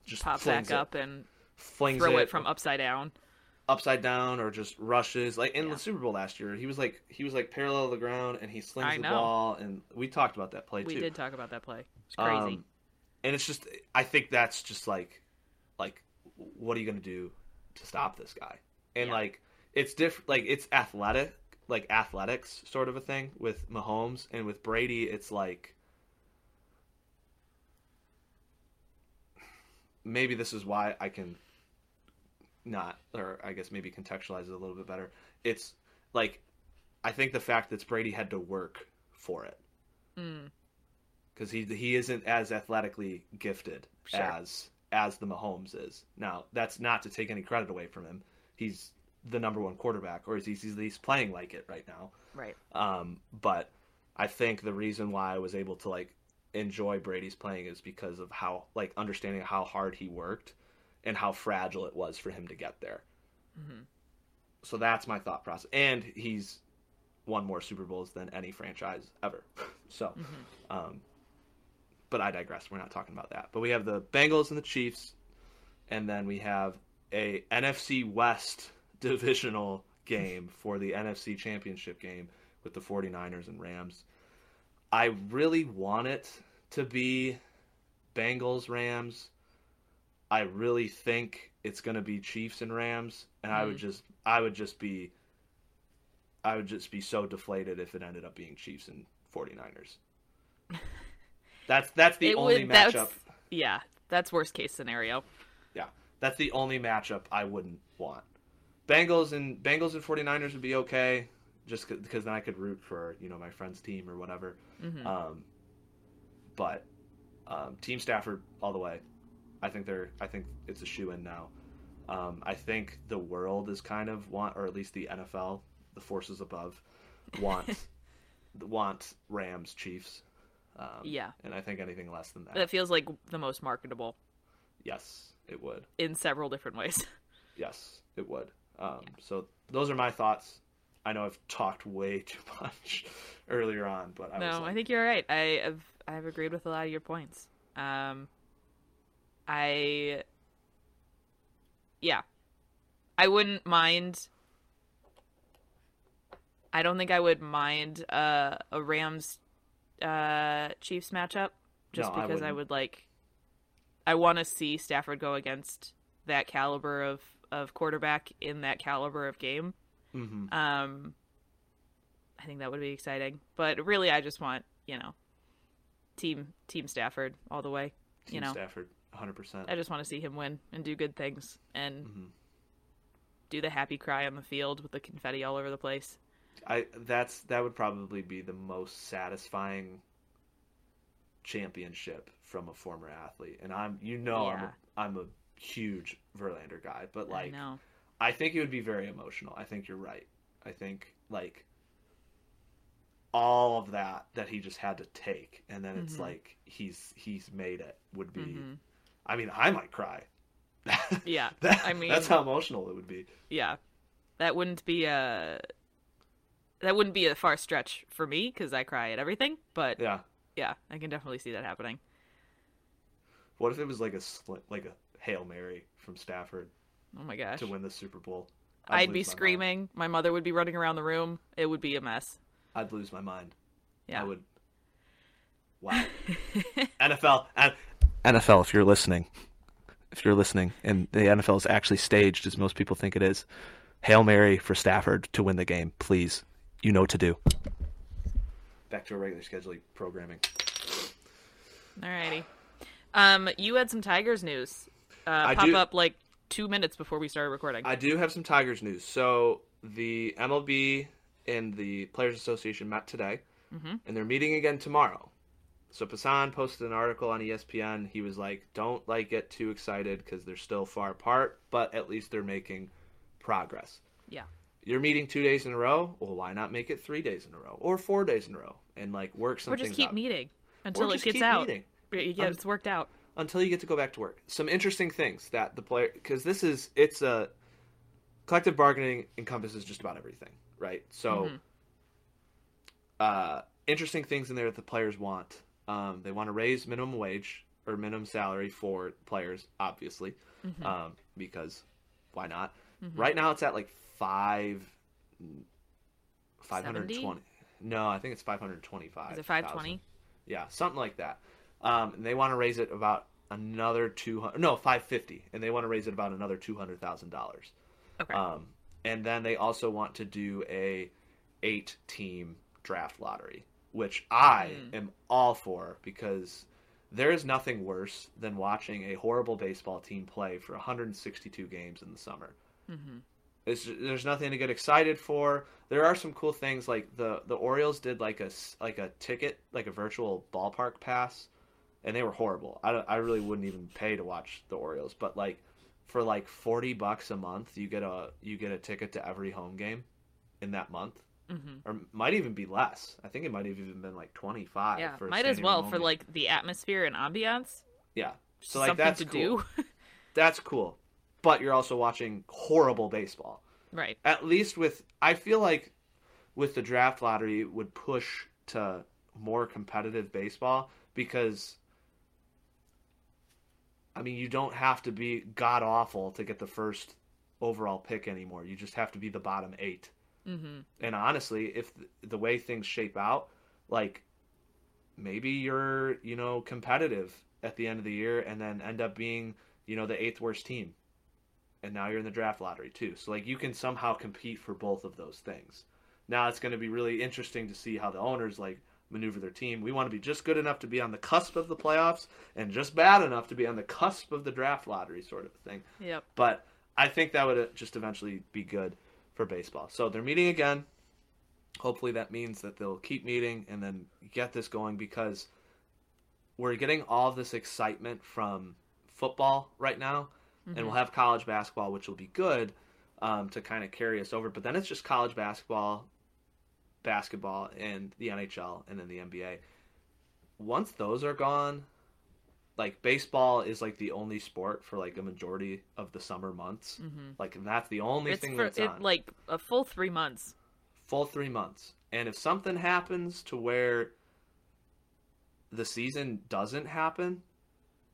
just pops back it, up and flings throw it, it. from upside down. Upside down or just rushes like in Yeah. the super bowl last year he was like he was like parallel to the ground and he slings I the know. ball and we talked about that play too. We too did talk about that play. It's crazy. um, and it's just, I think that's just like, like, what are you gonna do to stop this guy? And Yeah. like, it's different. Like, it's athletic, like athletics sort of a thing with Mahomes, and with Brady, it's like. Maybe this is why I can not, or I guess maybe contextualize it a little bit better. It's like, I think the fact that Brady had to work for it Mm. because he he isn't as athletically gifted Sure. as as the Mahomes is. Now that's not to take any credit away from him. He's the number one quarterback, or he's he's, he's playing like it right now. Right. Um, but I think the reason why I was able to like enjoy Brady's playing is because of how like understanding how hard he worked and how fragile it was for him to get there. Mhm. So that's my thought process. And he's won more Super Bowls than any franchise ever. so, um, but I digress. We're not talking about that. But we have the Bengals and the Chiefs, and then we have a NFC West divisional game for the NFC Championship game with the 49ers and Rams. I really want it to be Bengals Rams. I really think it's going to be Chiefs and Rams and I would just I would just be I would just be so deflated if it ended up being Chiefs and 49ers. That's that's the It only would- that's- matchup. Yeah, that's worst case scenario. Yeah. That's the only matchup I wouldn't want. Bengals and Bengals and 49ers would be okay just because then I could root for, you know, my friend's team or whatever. Mhm. Um, but um, Team Stafford all the way. I think they're. I think it's a shoe in now. Um, I think the world is kind of want, or at least the NFL, the forces above, want want Rams Chiefs. Um, Yeah. and I think anything less than that, That feels like the most marketable yes, it would. in several different ways. Yes, it would. Um, So those are my thoughts. I know I've talked way too much earlier on, but I no, was I think you're right. I have I've agreed with a lot of your points. Um, I yeah, I wouldn't mind. I don't think I would mind uh, a Rams uh, Chiefs matchup just No, because I, wouldn't. would like. I want to see Stafford go against that caliber of of quarterback in that caliber of game. mhm. Um, I think that would be exciting. But really, I just want you know, team Team Stafford all the way. Team you know, Stafford, 100. percent I just want to see him win and do good things and Mhm. do the happy cry on the field with the confetti all over the place. I that's that would probably be the most satisfying championship from a former athlete. And I'm you know I'm Yeah. a, I'm a huge Verlander guy, but I like know. I think it would be very emotional. I think you're right. I think like all of that that he just had to take and then it's Mhm. like he's he's made it would be Mhm. I mean, I might cry. Yeah, That- I mean- that's how emotional it would be. Yeah, that wouldn't be a that wouldn't be a far stretch for me because I cry at everything. But Yeah. yeah, I can definitely see that happening. What if it was like a like a hail mary from Stafford Oh my gosh. to win the Super Bowl? I'd, lose be my mind. screaming. My mother would be running around the room. It would be a mess. I'd lose my mind. Yeah. I would. Wow. NFL, and NFL, if you're listening, if you're listening, and the NFL is actually staged as most people think it is, hail mary for Stafford to win the game, please. You know what to do. Back to our regular schedule programming. Alrighty. Um, you had some Tigers news uh, pop do- up like two minutes before we started recording. I do have some Tigers news. So the MLB and the Players Association met today, Mhm. and they're meeting again tomorrow. So Passan posted an article on ESPN. He was like, "Don't like get too excited because they're still far apart, but at least they're making progress." Yeah. You're meeting two days in a row. Well, why not make it three days in a row or four days in a row and like work something? or just keep out meeting until it gets keep out. meeting. Yeah, it's worked out. until you get to go back to work. Some interesting things that the player because this is it's a collective bargaining encompasses just about everything, right? So, Mhm. uh, interesting things in there that the players want. Um, they want to raise minimum wage or minimum salary for players, obviously, Mhm. um, because why not? Mhm. Right now, it's at like five, five hundred 70? twenty. No, I think it's five hundred twenty-five. Is it five twenty? Yeah, something like that. Um, and they want to raise it about another two hundred. No, five fifty, and they want to raise it about another two hundred thousand dollars. Okay. Um, and then they also want to do a eight team draft lottery, which I Hmm. am all for because there is nothing worse than watching a horrible baseball team play for 162 games in the summer. hmm It's, there's nothing to get excited for. There are some cool things like the the Orioles did like a like a ticket like a virtual ballpark pass, and they were horrible. I, I really wouldn't even pay to watch the Orioles, but like for like forty bucks a month, you get a you get a ticket to every home game in that month, hmm or might even be less. I think it might have even been like twenty five. Yeah, for might as well for like the atmosphere and ambiance. yeah. So Something like that's to cool. do. That's cool, but you're also watching horrible baseball. right. at least with I feel like with the draft lottery it would push to more competitive baseball because I mean you don't have to be god awful to get the first overall pick anymore. You just have to be the bottom 8. Hmm And honestly, if the, the way things shape out, like maybe you're, you know, competitive at the end of the year and then end up being, you know, the eighth worst team. And now you're in the draft lottery too. So like you can somehow compete for both of those things. Now it's going to be really interesting to see how the owners like maneuver their team. We want to be just good enough to be on the cusp of the playoffs and just bad enough to be on the cusp of the draft lottery sort of thing. Yep. But I think that would uh, just eventually be good for baseball. So they're meeting again. Hopefully that means that they'll keep meeting and then get this going because we're getting all this excitement from football right now, and we'll have college basketball, which will be good um, to kind of carry us over. But then it's just college basketball, basketball, and the NHL, and then the NBA. Once those are gone, like baseball is like the only sport for like a majority of the summer months. hmm Like and that's the only It's thing for that's it, on like a full three months. full three months. And if something happens to where the season doesn't happen,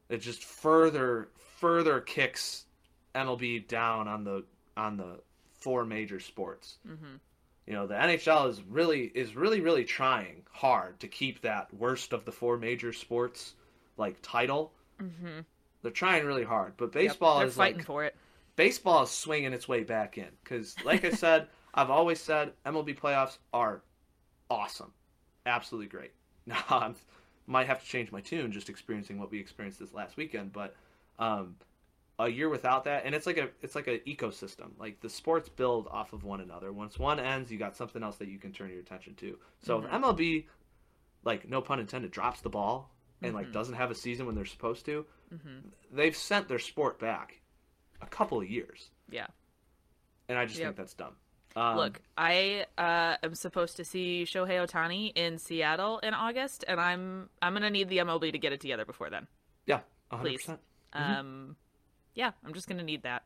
it just further further kicks MLB down on the on the four major sports. hmm You know, the NHL is really is really really trying hard to keep that worst of the four major sports like title. hmm They're trying really hard, but baseball They're is fighting like for it. baseball is swinging its way back in because, like I said, I've always said MLB playoffs are awesome, absolutely great. Now I might have to change my tune just experiencing what we experienced this last weekend, but um, a year without that, and it's like a it's like an ecosystem. Like the sports build off of one another. Once one ends, you got something else that you can turn your attention to. So if MLB, like no pun intended, drops the ball and like doesn't have a season when they're supposed to, hmm they've sent their sport back a couple of years Yeah. and I just Yep. think that's dumb. Um, Look, I uh, am supposed to see Shohei Ohtani in Seattle in August, and I'm I'm gonna need the MLB to get it together before then. yeah, hundred please. percent. Um, yeah, I'm just gonna need that.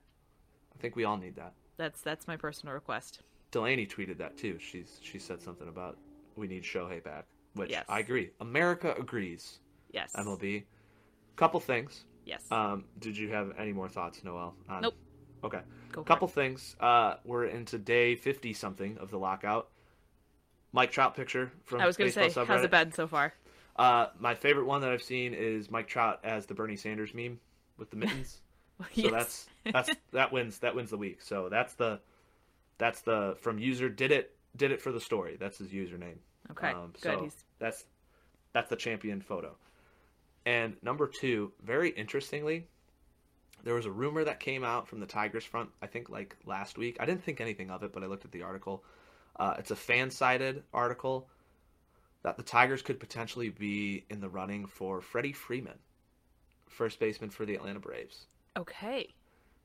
I think we all need that. That's that's my personal request. Delaney tweeted that too. She's she said something about we need Shohei back, which Yes. I agree. America agrees. Yes. MLB. Couple things. Yes. Um, did you have any more thoughts, Noel? On... Nope. Okay. Go Couple it. things. Uh, we're into day fifty something of the lockout. Mike Trout picture from I was gonna Baseball say, how's it been so far? Uh, my favorite one that I've seen is Mike Trout as the Bernie Sanders meme with the mittens. So Yes. that's that's that wins that wins the week. So that's the that's the from user did it did it for the story. That's his username. okay. Um, good. so He's that's that's the champion photo. And number two, very interestingly, there was a rumor that came out from the Tigers front. I think like last week. I didn't think anything of it, but I looked at the article. Uh, it's a fan sided article that the Tigers could potentially be in the running for Freddie Freeman, first baseman for the Atlanta Braves. okay.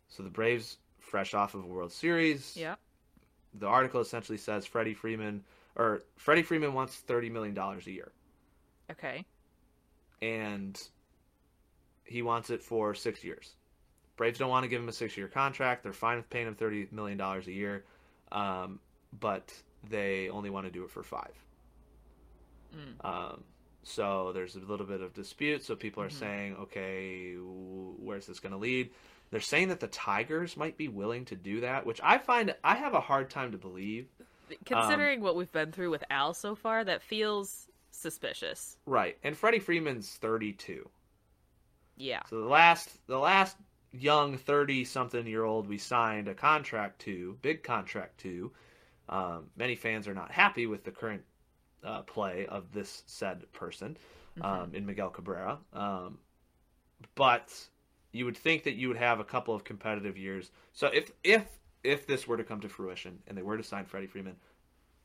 So the Braves, fresh off of a World Series, Yeah. the article essentially says Freddie Freeman or Freddie Freeman wants thirty million dollars a year, Okay. And he wants it for six years. Braves don't want to give him a six-year contract. They're fine with paying him thirty million dollars a year, um, but they only want to do it for five. Mm. Um, so there's a little bit of dispute. So people are Mhm. saying, okay, where's this going to lead? They're saying that the Tigers might be willing to do that, which I find I have a hard time to believe. Considering what we've been through with Al so far, that feels suspicious. Right, and Freddie Freeman's 32. Yeah. So the last the last young 30 something year old we signed a contract to, big contract to. Um, many fans are not happy with the current uh, play of this said person um, in Miguel Cabrera. Um, but you would think that you would have a couple of competitive years. So if if if this were to come to fruition and they were to sign Freddie Freeman,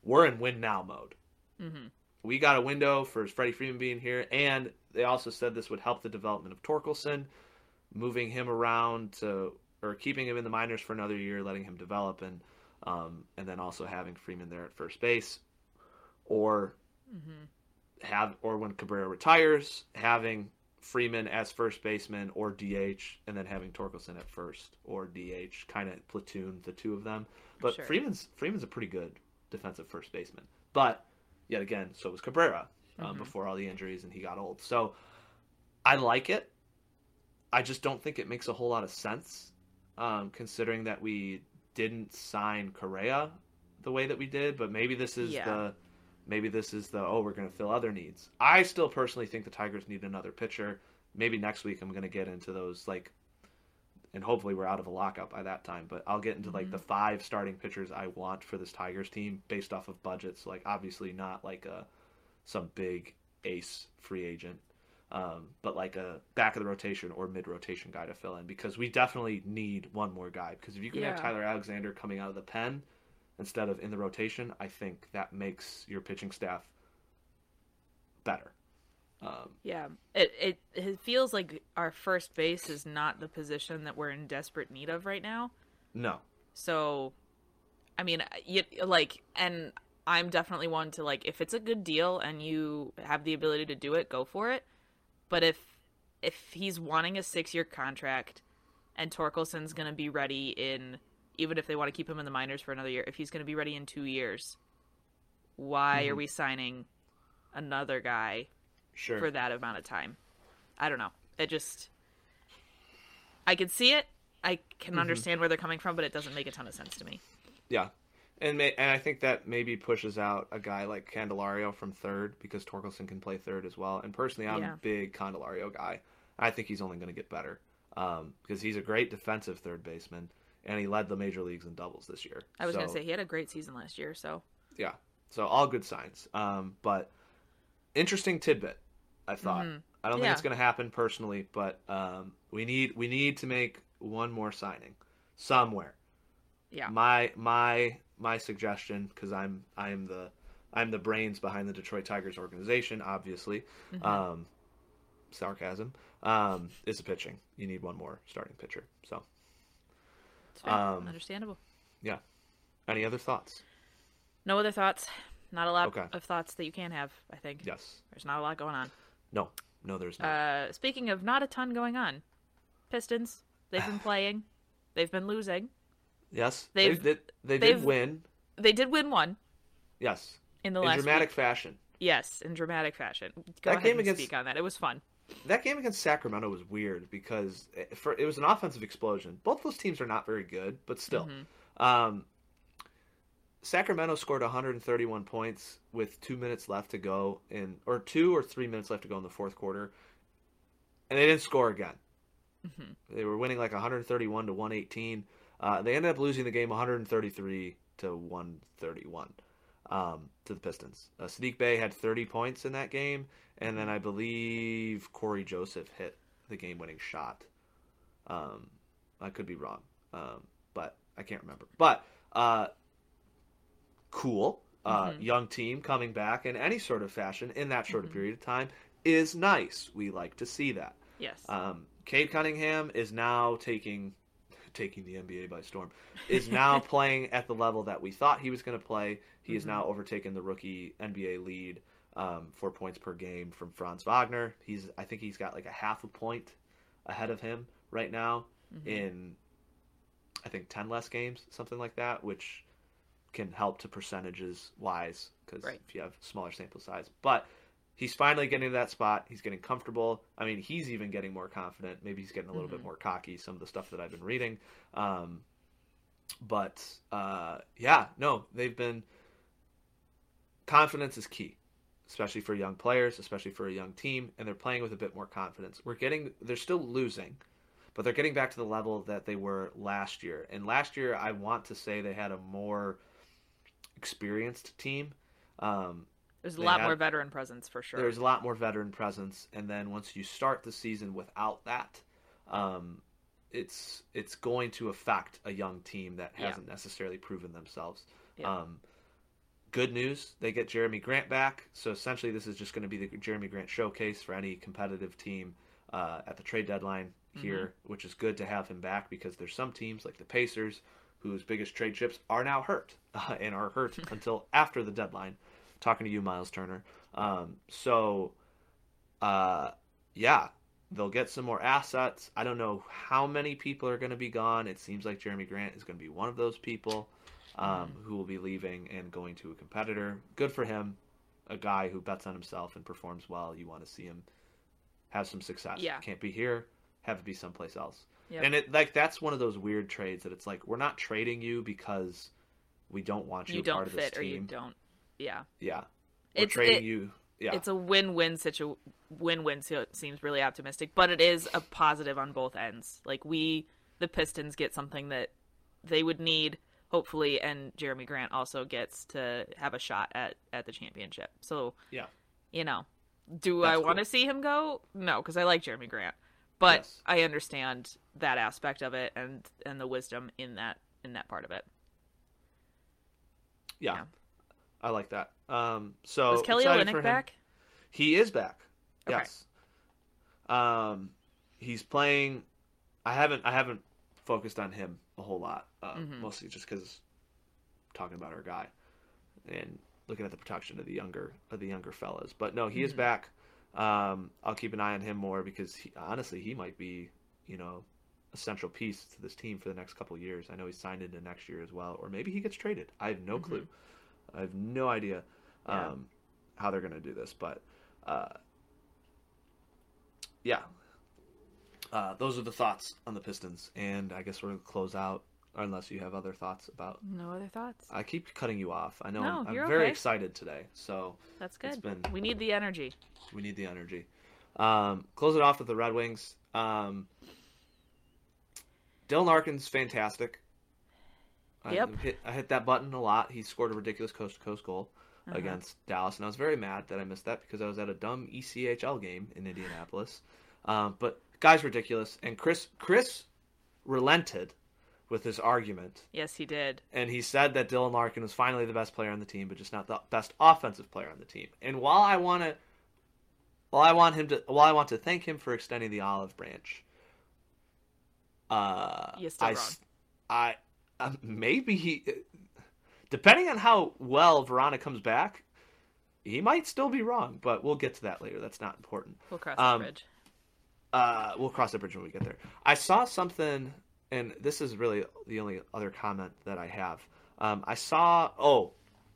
we're in win now mode. Mm-hmm. We got a window for Freddie Freeman being here, and they also said this would help the development of Torkelson, moving him around to or keeping him in the minors for another year, letting him develop, and um, and then also having Freeman there at first base, or Mm-hmm. have or when Cabrera retires, having Freeman as first baseman or DH, and then having Torkelson at first or DH, kind of platoon the two of them. But Sure. Freeman's Freeman's a pretty good defensive first baseman. But yet again, so was Cabrera uh, Mhm. before all the injuries and he got old. So I like it. I just don't think it makes a whole lot of sense, um, considering that we didn't sign Correa the way that we did. But maybe this is Yeah. the maybe this is the oh we're going to fill other needs. I still personally think the Tigers need another pitcher. Maybe next week I'm going to get into those like and hopefully we're out of a lockout by that time, but I'll get into like Mhm. the five starting pitchers I want for this Tigers team based off of budgets, like obviously not like a some big ace free agent. Um, but like a back of the rotation or mid rotation guy to fill in because we definitely need one more guy. Because if you can have Tyler Alexander coming out of the pen instead of in the rotation, I think that makes your pitching staff better. Um, Yeah, it, it it feels like our first base is not the position that we're in desperate need of right now. no, So, I mean, you, like, and I'm definitely one to like if it's a good deal and you have the ability to do it, go for it. But if if he's wanting a six year contract and Torkelson's going to be ready in even if they want to keep him in the minors for another year, if he's going to be ready in two years, why are Mhm. we signing another guy sure. for that amount of time. I don't know. It just I can see it. I can Mhm. understand where they're coming from, but it doesn't make a ton of sense to me. Yeah, and may, and I think that maybe pushes out a guy like Candelario from third because Torkelson can play third as well. And personally, I'm Yeah. a big Candelario guy. I think he's only going to get better um, because he's a great defensive third baseman, and he led the major leagues in doubles this year. I was So, going to say he had a great season last year, so yeah. So all good signs. Um, but interesting tidbit. I thought. Mhm. I don't think it's going to happen personally, but um, we need we need to make one more signing somewhere. yeah. My my my suggestion because I'm I'm the I'm the brains behind the Detroit Tigers organization, obviously. Mhm. Um, sarcasm. Um, is the pitching. You need one more starting pitcher. So, um, Understandable. Yeah. Any other thoughts? No other thoughts. Not a lot Okay. of thoughts that you can have, I think. Yes. There's not a lot going on. No. No. There's not. Uh, speaking of not a ton going on, Pistons, they've been playing. They've been losing. yes. They they've- did. They they've- did win. They did win one Yes. in the In last dramatic week. fashion. Yes, in dramatic fashion. Go That ahead game and against- speak on that. It was fun. that game against Sacramento was weird because it, for it was an offensive explosion. Both those teams are not very good, but still, Mhm. um, Sacramento scored 131 points with two minutes left to go in, or two or three minutes left to go in the fourth quarter, and they didn't score again. Mhm. They were winning like 131 to 118. Uh, they ended up losing the game 133 to 131 um, to the Pistons. Uh, Saddiq Bey had 30 points in that game, and then I believe Cory Joseph hit the game-winning shot. Um, I could be wrong, um, but I can't remember. But uh, cool, uh, Mhm. young team coming back in any sort of fashion in that short a Mhm. period of time is nice. We like to see that. Yes. Um, Cade Cunningham is now taking taking the NBA by storm. Is now playing at the level that we thought he was going to play. He has Mhm. now overtaken the rookie NBA lead um, for points per game from Franz Wagner. He's I think he's got like a half a point ahead of him right now Mhm. in I think 10 less games, something like that, which can help to percentages wise because Right. if you have smaller sample size. But he's finally getting to that spot. He's getting comfortable. I mean, he's even getting more confident. Maybe he's getting a little bit Mhm. more cocky, some of the stuff that I've been reading. Um, but uh, yeah, no, they've been. Confidence is key, especially for young players, especially for a young team, and they're playing with a bit more confidence. We're getting, they're still losing, but they're getting back to the level that they were last year. And last year, I want to say they had a more experienced team. Um, There's a lot had- more veteran presence for sure. there's a lot more veteran presence, and then once you start the season without that, um, it's it's going to affect a young team that hasn't necessarily proven themselves. Yeah. Um, good news, they get Jerami Grant back. So essentially, this is just going to be the Jerami Grant showcase for any competitive team uh, at the trade deadline here, which is good to have him back because there's some teams like the Pacers whose biggest trade chips are now hurt uh, and are hurt until after the deadline. Talking to you, Myles Turner. Um, so, uh, yeah, they'll get some more assets. I don't know how many people are going to be gone. It seems like Jerami Grant is going to be one of those people um, who will be leaving and going to a competitor. Good for him. A guy who bets on himself and performs well. You want to see him have some success. Yeah. Can't be here. Have it be someplace else. Yep. And it like that's one of those weird trades that it's like we're not trading you because we don't want you, you a part don't of this fit or you don't. Yeah. Yeah. We're It's- trading it- you. Yeah. It's a win-win situ win-win so it seems really optimistic, but it is a positive on both ends. Like we the Pistons get something that they would need hopefully and Jerami Grant also gets to have a shot at at the championship. So, yeah. you know, do That's I want to see him go? No, cuz I like Jerami Grant. But Yes. I understand that aspect of it and and the wisdom in that in that part of it. Yeah. Yeah. I like that. Um so Was Kelly Olynyk back? He is back. Okay. Yes. Um, he's playing. I haven't. I haven't focused on him a whole lot. Uh, Mhm. Mostly just because talking about our guy and looking at the production of the younger of the younger fellas. But no, he is Mhm. back. Um, I'll keep an eye on him more because he, honestly, he might be, you know, a central piece to this team for the next couple years. I know he's signed into next year as well, or maybe he gets traded. I have no Mhm. clue. I have no idea Yeah. um, how they're going to do this, but uh, yeah, uh, those are the thoughts on the Pistons, and I guess we're going to close out. Unless you have other thoughts about, No other thoughts. I keep cutting you off. I know No, I'm, I'm you're very okay. excited today, so That's It's good. been- We need the energy. we need the energy. Um, close it off with the Red Wings. Um, Dylan Larkin's fantastic. Yep. I hit, I hit that button a lot. He scored a ridiculous coast to coast goal Uh-huh. against Dallas, and I was very mad that I missed that because I was at a dumb ECHL game in Indianapolis. Um, but guy's ridiculous, and Chris Chris relented with his argument, Yes, he did. and he said that Dylan Larkin was finally the best player on the team, but just not the best offensive player on the team. And while I want to, while I want him to, while I want to thank him for extending the olive branch, uh, I, I, uh, maybe he, depending on how well Vrana comes back, he might still be wrong. But we'll get to that later. That's not important. We'll cross Um, bridge. Uh, we'll cross the bridge when we get there. I saw something, and this is really the only other comment that I have. Um, I saw. Oh,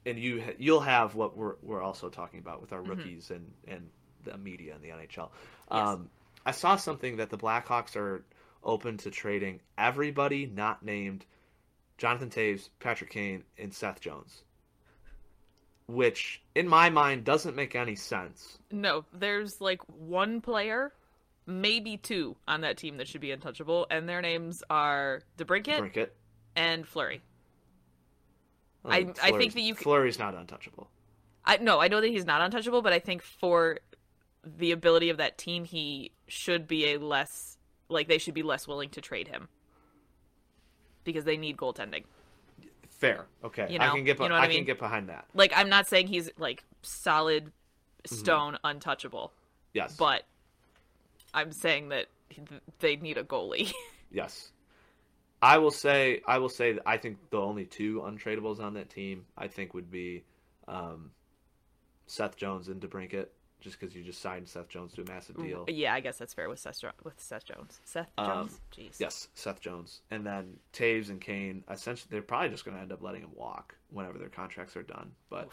and you you'll have what we're we're also talking about with our Mm-hmm. rookies and and the media and the NHL. Um, I saw something that the Blackhawks are open to trading everybody not named Jonathan Toews, Patrick Kane, and Seth Jones. Which, in my mind, doesn't make any sense. No, there's like one player, maybe two on that team that should be untouchable, and their names are DeBrincat Brinket. and Fleury. Oh, I- I think that you c- Fleury's not untouchable. I no, I know that he's not untouchable, but I think for the ability of that team, he should be a less like they should be less willing to trade him because they need goaltending. Fair. Okay. You I can get. be- you know I I can get behind that. Like I'm not saying he's like solid Mm-hmm. stone untouchable, Yes. but I'm saying that they need a goalie. yes. I will say. I will say that I think the only two untradables on that team I think would be um, Seth Jones and DeBrincat, just because you just signed Seth Jones to a massive deal. yeah, I guess that's fair with Seth with Seth Jones. Seth Um, Jones. Jeez. Yes, Seth Jones, and then Toews and Kane. Essentially, they're probably just going to end up letting him walk whenever their contracts are done. But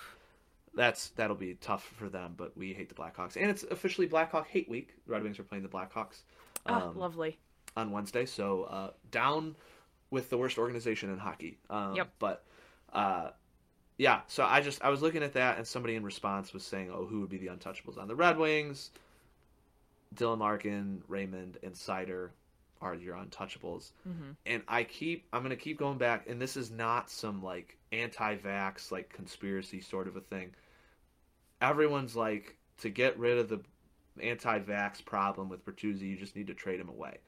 that's that'll be tough for them. But we hate the Blackhawks, and it's officially Blackhawk Hate Week. The Red Wings are playing the Blackhawks. Ah, um, lovely. on Wednesday. So uh, down with the worst organization in hockey. Um, Yep. But uh, yeah, so I just I was looking at that, and somebody in response was saying, "Oh, who would be the untouchables on the Red Wings?" Dylan Larkin, Raymond, and Seider are your untouchables. hmm And I keep I'm gonna keep going back, and this is not some like anti-vax like conspiracy sort of a thing. Everyone's like to get rid of the anti-vax problem with Bertuzzi, you just need to trade him away.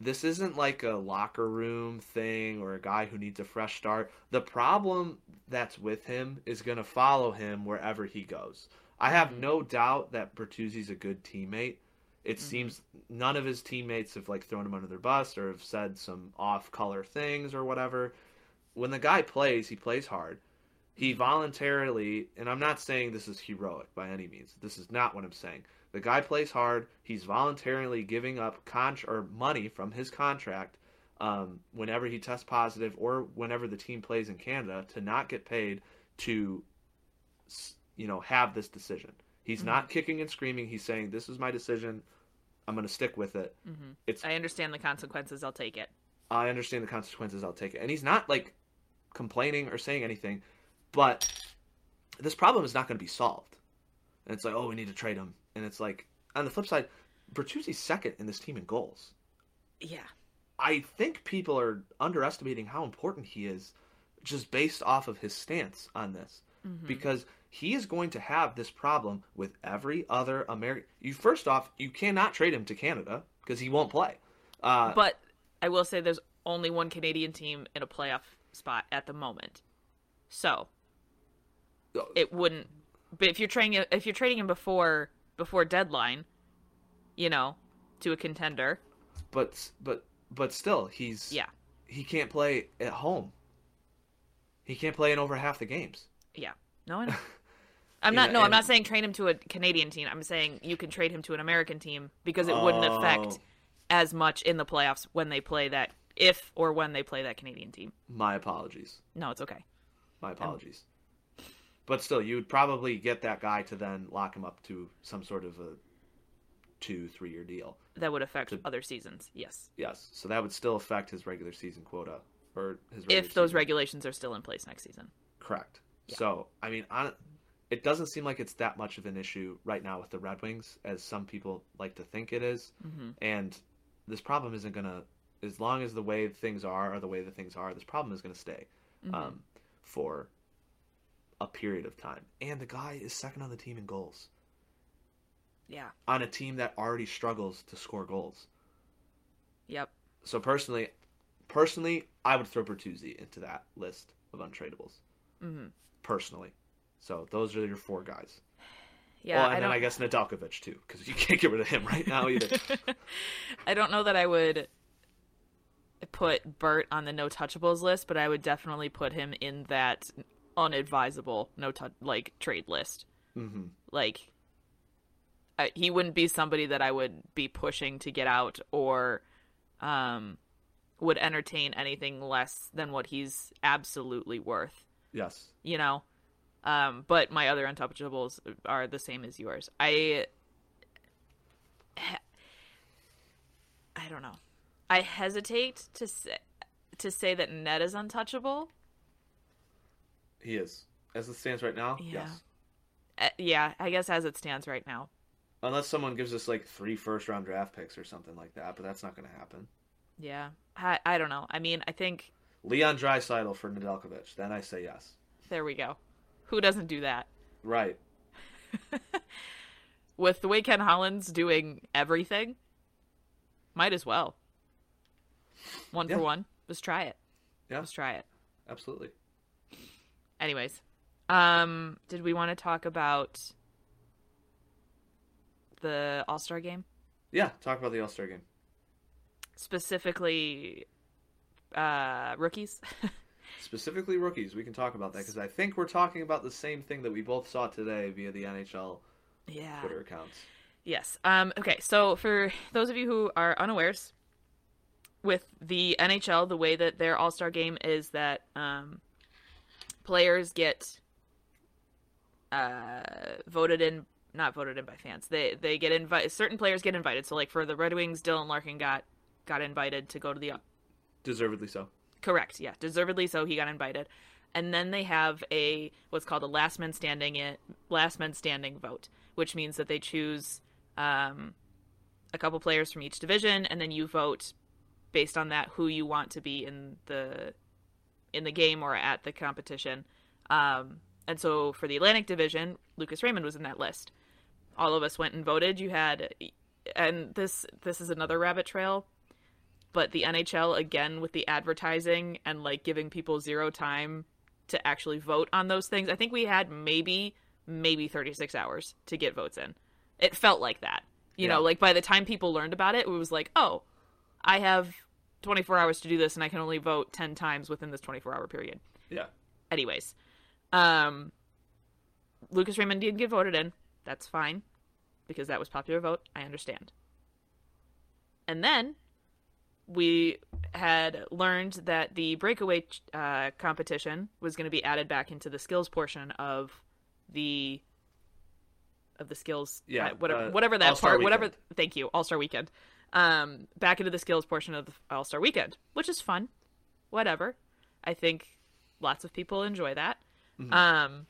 this isn't like a locker room thing or a guy who needs a fresh start. The problem that's with him is going to follow him wherever he goes. I have Mhm. no doubt that Bertuzzi's a good teammate. It Mhm. seems none of his teammates have like thrown him under their bus or have said some off-color things or whatever. When the guy plays, he plays hard. He voluntarily, and I'm not saying this is heroic by any means. This is not what I'm saying. The guy plays hard. He's voluntarily giving up con- or money from his contract um, whenever he tests positive or whenever the team plays in Canada to not get paid to, you know, have this decision. He's Mhm. not kicking and screaming. He's saying, "This is my decision. I'm going to stick with it." hmm It's I understand the consequences. I'll take it. I understand the consequences. I'll take it. And he's not like complaining or saying anything, but this problem is not going to be solved. And it's like, oh, we need to trade him. And it's like, on the flip side, Bertuzzi's second in this team in goals. Yeah. I think people are underestimating how important he is just based off of his stance on this. Mhm. Because he is going to have this problem with every other American. You first off, you cannot trade him to Canada because he won't play. Uh, But I will say there's only one Canadian team in a playoff spot at the moment. So it wouldn't but if you're trading if you're trading him before before deadline, you know, to a contender, but but but still, he's yeah. he can't play at home. He can't play in over half the games. Yeah. No, I know. I'm not no, I'm not saying trade him to a Canadian team. I'm saying you can trade him to an American team because it wouldn't Oh. affect as much in the playoffs when they play that if or when they play that Canadian team. My apologies. No, it's okay. My apologies. But still, you would probably get that guy to then lock him up to some sort of a two, three year deal. That would affect To- other seasons. Yes. Yes. So that would still affect his regular season quota or his If those season. regulations are still in place next season. Correct. Yeah. So, I mean, on, it doesn't seem like it's that much of an issue right now with the Red Wings as some people like to think it is. hmm And this problem isn't going to, as long as the way things are or the way that things are, this problem is going to stay Mm-hmm. um, for a period of time. And the guy is second on the team in goals Yeah. on a team that already struggles to score goals. Yep. So personally, personally, I would throw Bertuzzi into that list of untradables. hmm Personally, so those are your four guys. Yeah. well, and I then don't... I guess Nedeljkovic too, because you can't get rid of him right now either. I don't know that I would put Bert on the no touchables list, but I would definitely put him in that unadvisable no touch like trade list. hmm Like I, he wouldn't be somebody that I would be pushing to get out or um would entertain anything less than what he's absolutely worth, Yes. you know. Um but my other untouchables are the same as yours. I I don't know. I hesitate to say to say that Ned is untouchable. He is. As it stands right now, Yeah. yes. Uh, yeah, I guess as it stands right now. Unless someone gives us like three first round draft picks or something like that, but that's not going to happen. Yeah. I I don't know. I mean, I think Leon Draisaitl for Nedeljkovic, then I say yes. there we go. Who doesn't do that? Right. With the way Ken Holland's doing everything, might as well. One Yeah. for one. Let's try it. Yeah. Let's try it. Absolutely. Anyways, um, did we want to talk about the All Star game Yeah. Talk about the All Star game. specifically? Uh, rookies. Specifically rookies. We can talk about that because I think we're talking about the same thing that we both saw today via the NHL yeah. Twitter accounts. Yes. Um, okay, so for those of you who are unawares, with the NHL, the way that their All Star game is that um, players get uh, voted in, not voted in by fans. They they get invited. Certain players get invited. So, like for the Red Wings, Dylan Larkin got got invited to go to the Deservedly so. Correct. Yeah, deservedly so. He got invited, and then they have a what's called a last man standing it last man standing vote, which means that they choose um, a couple players from each division, and then you vote based on that who you want to be in the in the game or at the competition. Um, and so for the Atlantic Division, Lucas Raymond was in that list. All of us went and voted. You had, and this this is another rabbit trail but the NHL again with the advertising and like giving people zero time to actually vote on those things. I think we had maybe maybe 36 hours to get votes in. It felt like that. You Yeah. know, like by the time people learned about it, it was like, "Oh, I have 24 hours to do this and I can only vote 10 times within this 24-hour period." Yeah. Anyways, um Lucas Raymond did get voted in. That's fine because that was popular vote. I understand. And then we had learned that the breakaway uh, competition was going to be added back into the skills portion of the of the skills Yeah, uh, whatever uh, whatever that All-Star part whatever thank you all-star weekend um back into the skills portion of the all-star weekend which is fun. Whatever. I think lots of people enjoy that. Mm-hmm. um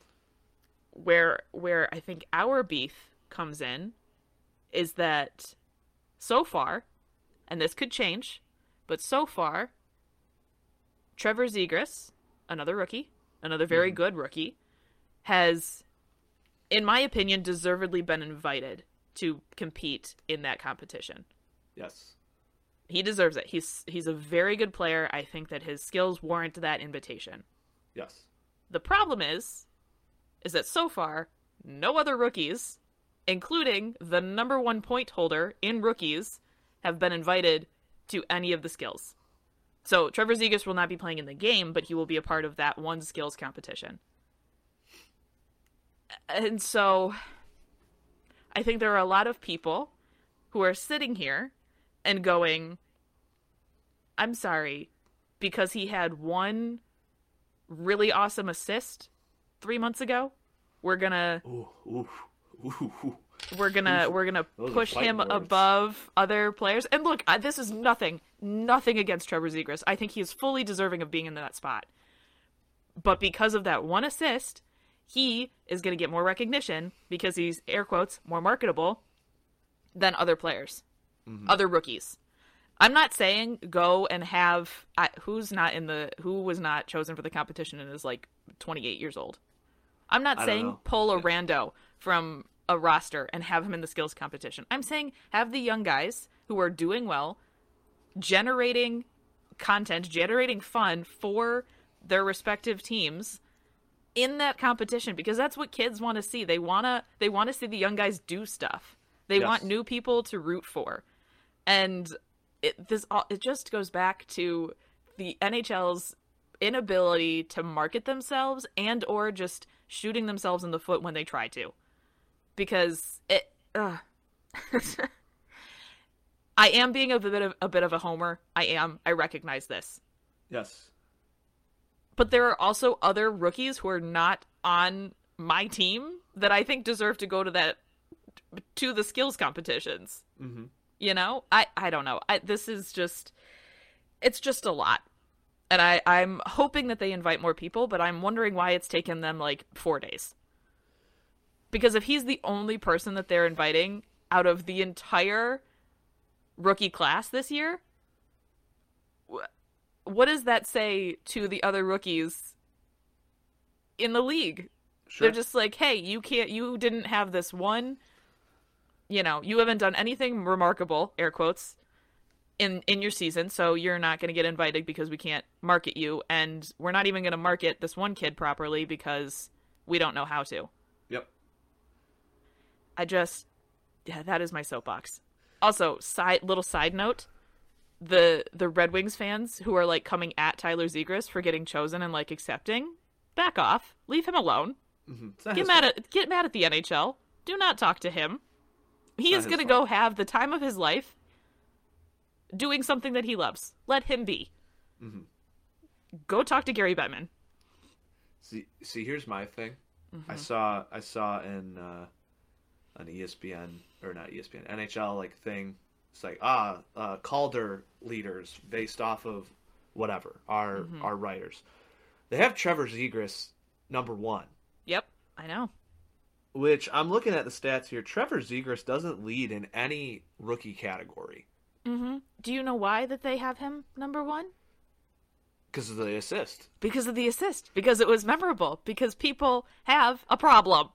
where where i think our beef comes in is that so far and this could change but so far trevor zegras another rookie another very good rookie has in my opinion deservedly been invited to compete in that competition Yes. he deserves it he's he's a very good player i think that his skills warrant that invitation Yes. the problem is, is that so far, no other rookies, including the number one point holder in rookies, have been invited to any of the skills. So Trevor Zegras will not be playing in the game, but he will be a part of that one skills competition. And so I think there are a lot of people who are sitting here and going, I'm sorry, because he had one really awesome assist three months ago. We're gonna Ooh, ooh, ooh, we're gonna we're gonna Those push him words. above other players. And look, I, this is nothing, nothing against Trevor Zegras. I think he is fully deserving of being in that spot. But because of that one assist, he is to get more recognition because he's air quotes more marketable than other players, Mm-hmm. other rookies. I'm not saying go and have I, who's not in the who was not chosen for the competition and is like 28 years old. I'm not I saying pull a rando from a roster and have him in the skills competition. I'm saying have the young guys who are doing well, generating content, generating fun for their respective teams in that competition because that's what kids want to see. They want to they want to see the young guys do stuff. They Yes. want new people to root for. And it this all it just goes back to the NHL's inability to market themselves and or just shooting themselves in the foot when they try to. Because it. I am being a bit of a bit of a homer. I am. I recognize this Yes. but there are also other rookies who are not on my team that I think deserve to go to that to the skills competitions. Mm-hmm. You know, I I don't know. I this is just it's just a lot. And I I'm hoping that they invite more people, but I'm wondering why it's taken them like 4 days. Because if he's the only person that they're inviting out of the entire rookie class this year, wh- what does that say to the other rookies in the league? Sure. They're just like, hey, you can't, you didn't have this one, you know, you haven't done anything remarkable, air quotes, in in your season, so you're not going to get invited because we can't market you, and we're not even going to market this one kid properly because we don't know how to. Yep. I just, yeah, that is my soapbox. Also, side little side note, the the Red Wings fans who are like coming at Tyler Zegras for getting chosen and like accepting, back off, leave him alone. Mm-hmm. Get mad fault. at get mad at the NHL. Do not talk to him. He is going to go have the time of his life doing something that he loves. Let him be. Mm-hmm. Go talk to Gary Bettman. See, see, here's my thing. Mm-hmm. I saw, I saw in uh, an ESPN or not ESPN NHL like thing. It's like ah, uh, Calder leaders based off of whatever our Mm-hmm. our writers. They have Trevor Zegras number one, Yep, I know. Which I'm looking at the stats here. Trevor Zegras doesn't lead in any rookie category hmm Do you know why that they have him number one? because of the assist. Because of the assist. Because it was memorable. Because people have a problem.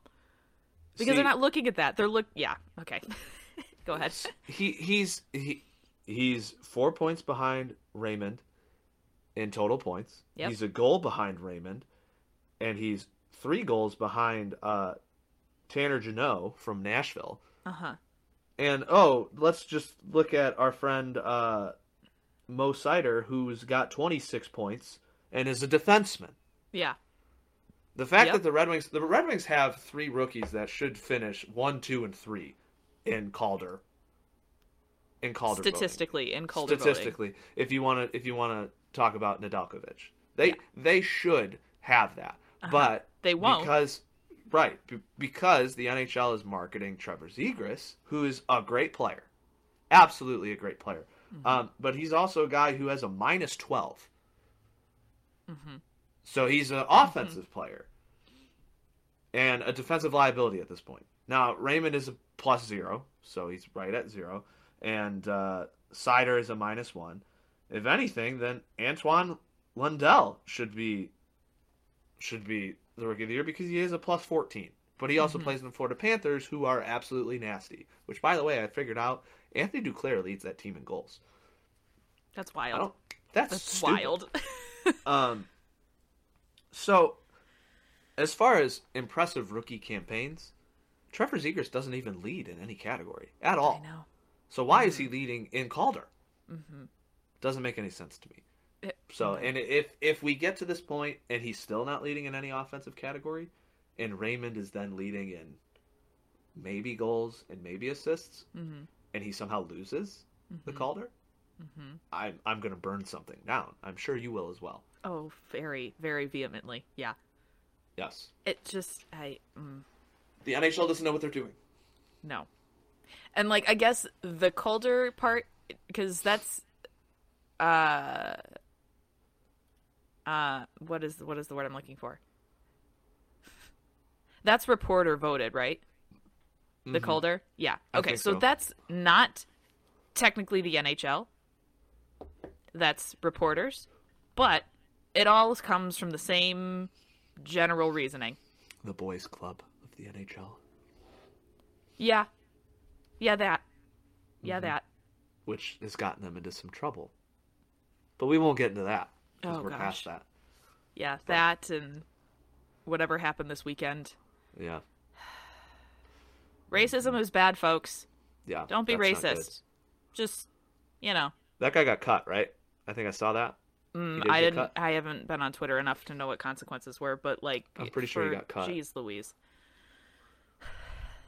Because See, they're not looking at that. They're look. Yeah. Okay. Go ahead. he he's he he's four points behind Raymond in total points. Yep. He's a goal behind Raymond, and he's three goals behind uh, Tanner Jeannot from Nashville. Uh huh. And oh, let's just look at our friend uh, Mo Seider, who's got 26 points and is a defenseman. Yeah. The fact Yep. that the Red Wings, the Red Wings have three rookies that should finish one, two, and three in Calder. In Calder, voting. Statistically, in Calder voting. statistically, if you want to, if you want to talk about Nedeljkovic, they Yeah. they should have that, Uh-huh. but They won't. because right be- because the NHL is marketing Trevor Zegras, who is a great player, absolutely a great player. Mm-hmm. Um, but he's also a guy who has a minus twelve, hmm so he's an offensive player and a defensive liability at this point. Now Raymond is a plus zero, so he's right at zero, and uh, Seider is a minus one. If anything, then Antoine Lundell should be should be the rookie of the year because he is a plus fourteen. But he also Mhm. plays in the Florida Panthers, who are absolutely nasty. Which, by the way, I figured out Anthony Duclair leads that team in goals. That's wild. That's, That's wild. Um, so, as far as impressive rookie campaigns, Trevor Zegras doesn't even lead in any category at I all. know. So why is he leading in Calder? hmm Doesn't make any sense to me. So, and if if we get to this point and he's still not leading in any offensive category, and Raymond is then leading in maybe goals and maybe assists, hmm and he somehow loses the Calder, hmm I'm I'm gonna burn something down. I'm sure you will as well. Oh, very, very vehemently. Yeah. Yes. It just, I, mm, The NHL doesn't know what they're doing. no. And like, I guess the Calder part, because that's, uh, uh, what is what is the word I'm looking for? That's reporter voted, right? The Mhm. Calder? Yeah. Okay, so so. that's not technically the NHL. That's reporters. But it all comes from the same general reasoning. the boys' club of the NHL, Yeah. Yeah, that. Yeah, Mhm. that. which has gotten them into some trouble. But we won't get into that Oh, we're gosh. past that. Yeah, that and whatever happened this weekend. Yeah, Racism is bad, folks. yeah. Don't be that's not good. racist. Just, you know. That guy got cut, right? I think I saw that. Mm, did I didn't. cut? I haven't been on Twitter enough to know what consequences were, but like, I'm pretty sure he got cut. Jeez, Louise.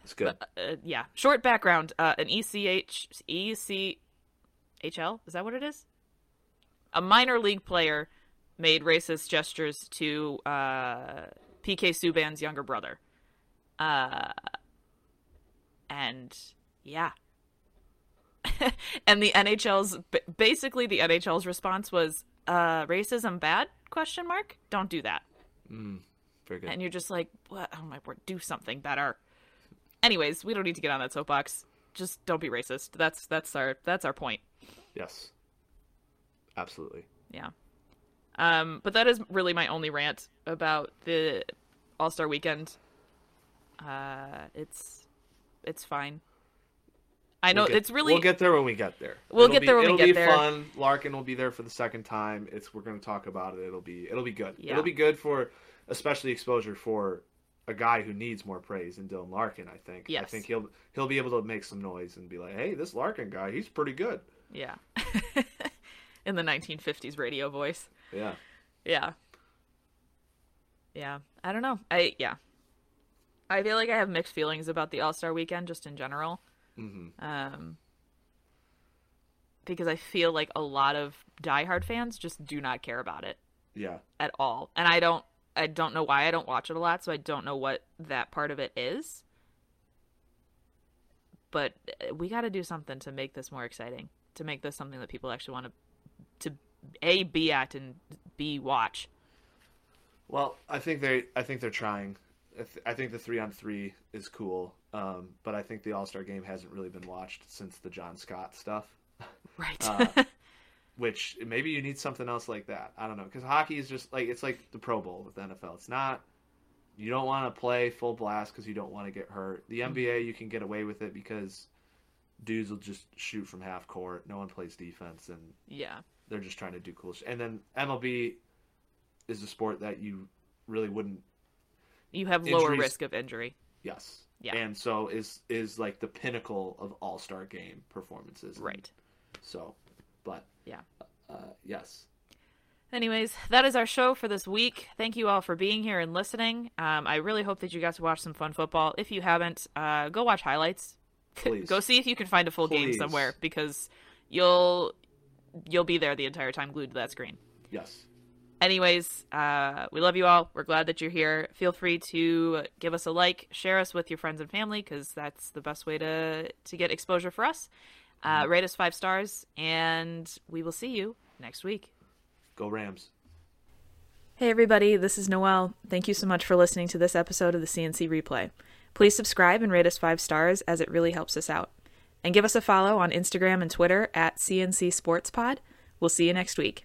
It's good. Uh, yeah. Short background. Uh, an ECH ECHL is that what it is? A minor league player made racist gestures to uh, PK Subban's younger brother. Uh, and yeah. and the NHL's basically the NHL's response was uh, racism bad question mark don't do that Mm, very good. and you're just like, what? Oh my word, do something better. Anyways, we don't need to get on that soapbox. Just don't be racist. That's that's our that's our point. yes, absolutely. Yeah. Um, but that is really my only rant about the All Star Weekend. Uh, it's it's fine. I know We'll get- it's really We'll get there when we get there. We'll It'll get be- there when we get there. it'll be fun. Larkin will be there for the second time. It's we're going to talk about it. It'll be it'll be good. Yeah. It'll be good for especially exposure for a guy who needs more praise in Dylan Larkin. I think. Yes. I think he'll he'll be able to make some noise and be like, hey, this Larkin guy, he's pretty good. yeah. In the 1950s radio voice. Yeah. Yeah. Yeah. I don't know. I yeah. I feel like I have mixed feelings about the All Star Weekend just in general. hmm Um, because I feel like a lot of diehard fans just do not care about it Yeah. at all, and I don't. I don't know why I don't watch it a lot, so I don't know what that part of it is. But we got to do something to make this more exciting, to make this something that people actually want to, to a be at and b watch. Well, I think they I think they're trying. I, th- I think the three on three is cool, um, but I think the All Star game hasn't really been watched since the John Scott stuff. Right. Uh, which maybe you need something else like that. I don't know because hockey is just like it's like the Pro Bowl with the NFL. It's not you don't want to play full blast because you don't want to get hurt. The NBA you can get away with it because dudes will just shoot from half court. No one plays defense, and Yeah. They're just trying to do cool shit. And then MLB is a sport that you really wouldn't. You have lower Injuries- risk of injury. Yes. Yeah. And so is is like the pinnacle of All Star game performances. Right. So, but Yeah. uh, yes. Anyways, that is our show for this week. Thank you all for being here and listening. Um, I really hope that you got to watch some fun football. If you haven't, uh, go watch highlights. Please. go see if you can find a full game somewhere because you'll you'll be there the entire time glued to that screen. Yes. Anyways, uh, we love you all. We're glad that you're here. Feel free to give us a like, share us with your friends and family because that's the best way to to get exposure for us. Uh, rate us five stars, and we will see you next week. Go Rams. Hey everybody, this is Noël. Thank you so much for listening to this episode of the CNC Replay. Please subscribe and rate us five stars as it really helps us out. And give us a follow on Instagram and Twitter at CNC Sports Pod. We'll see you next week.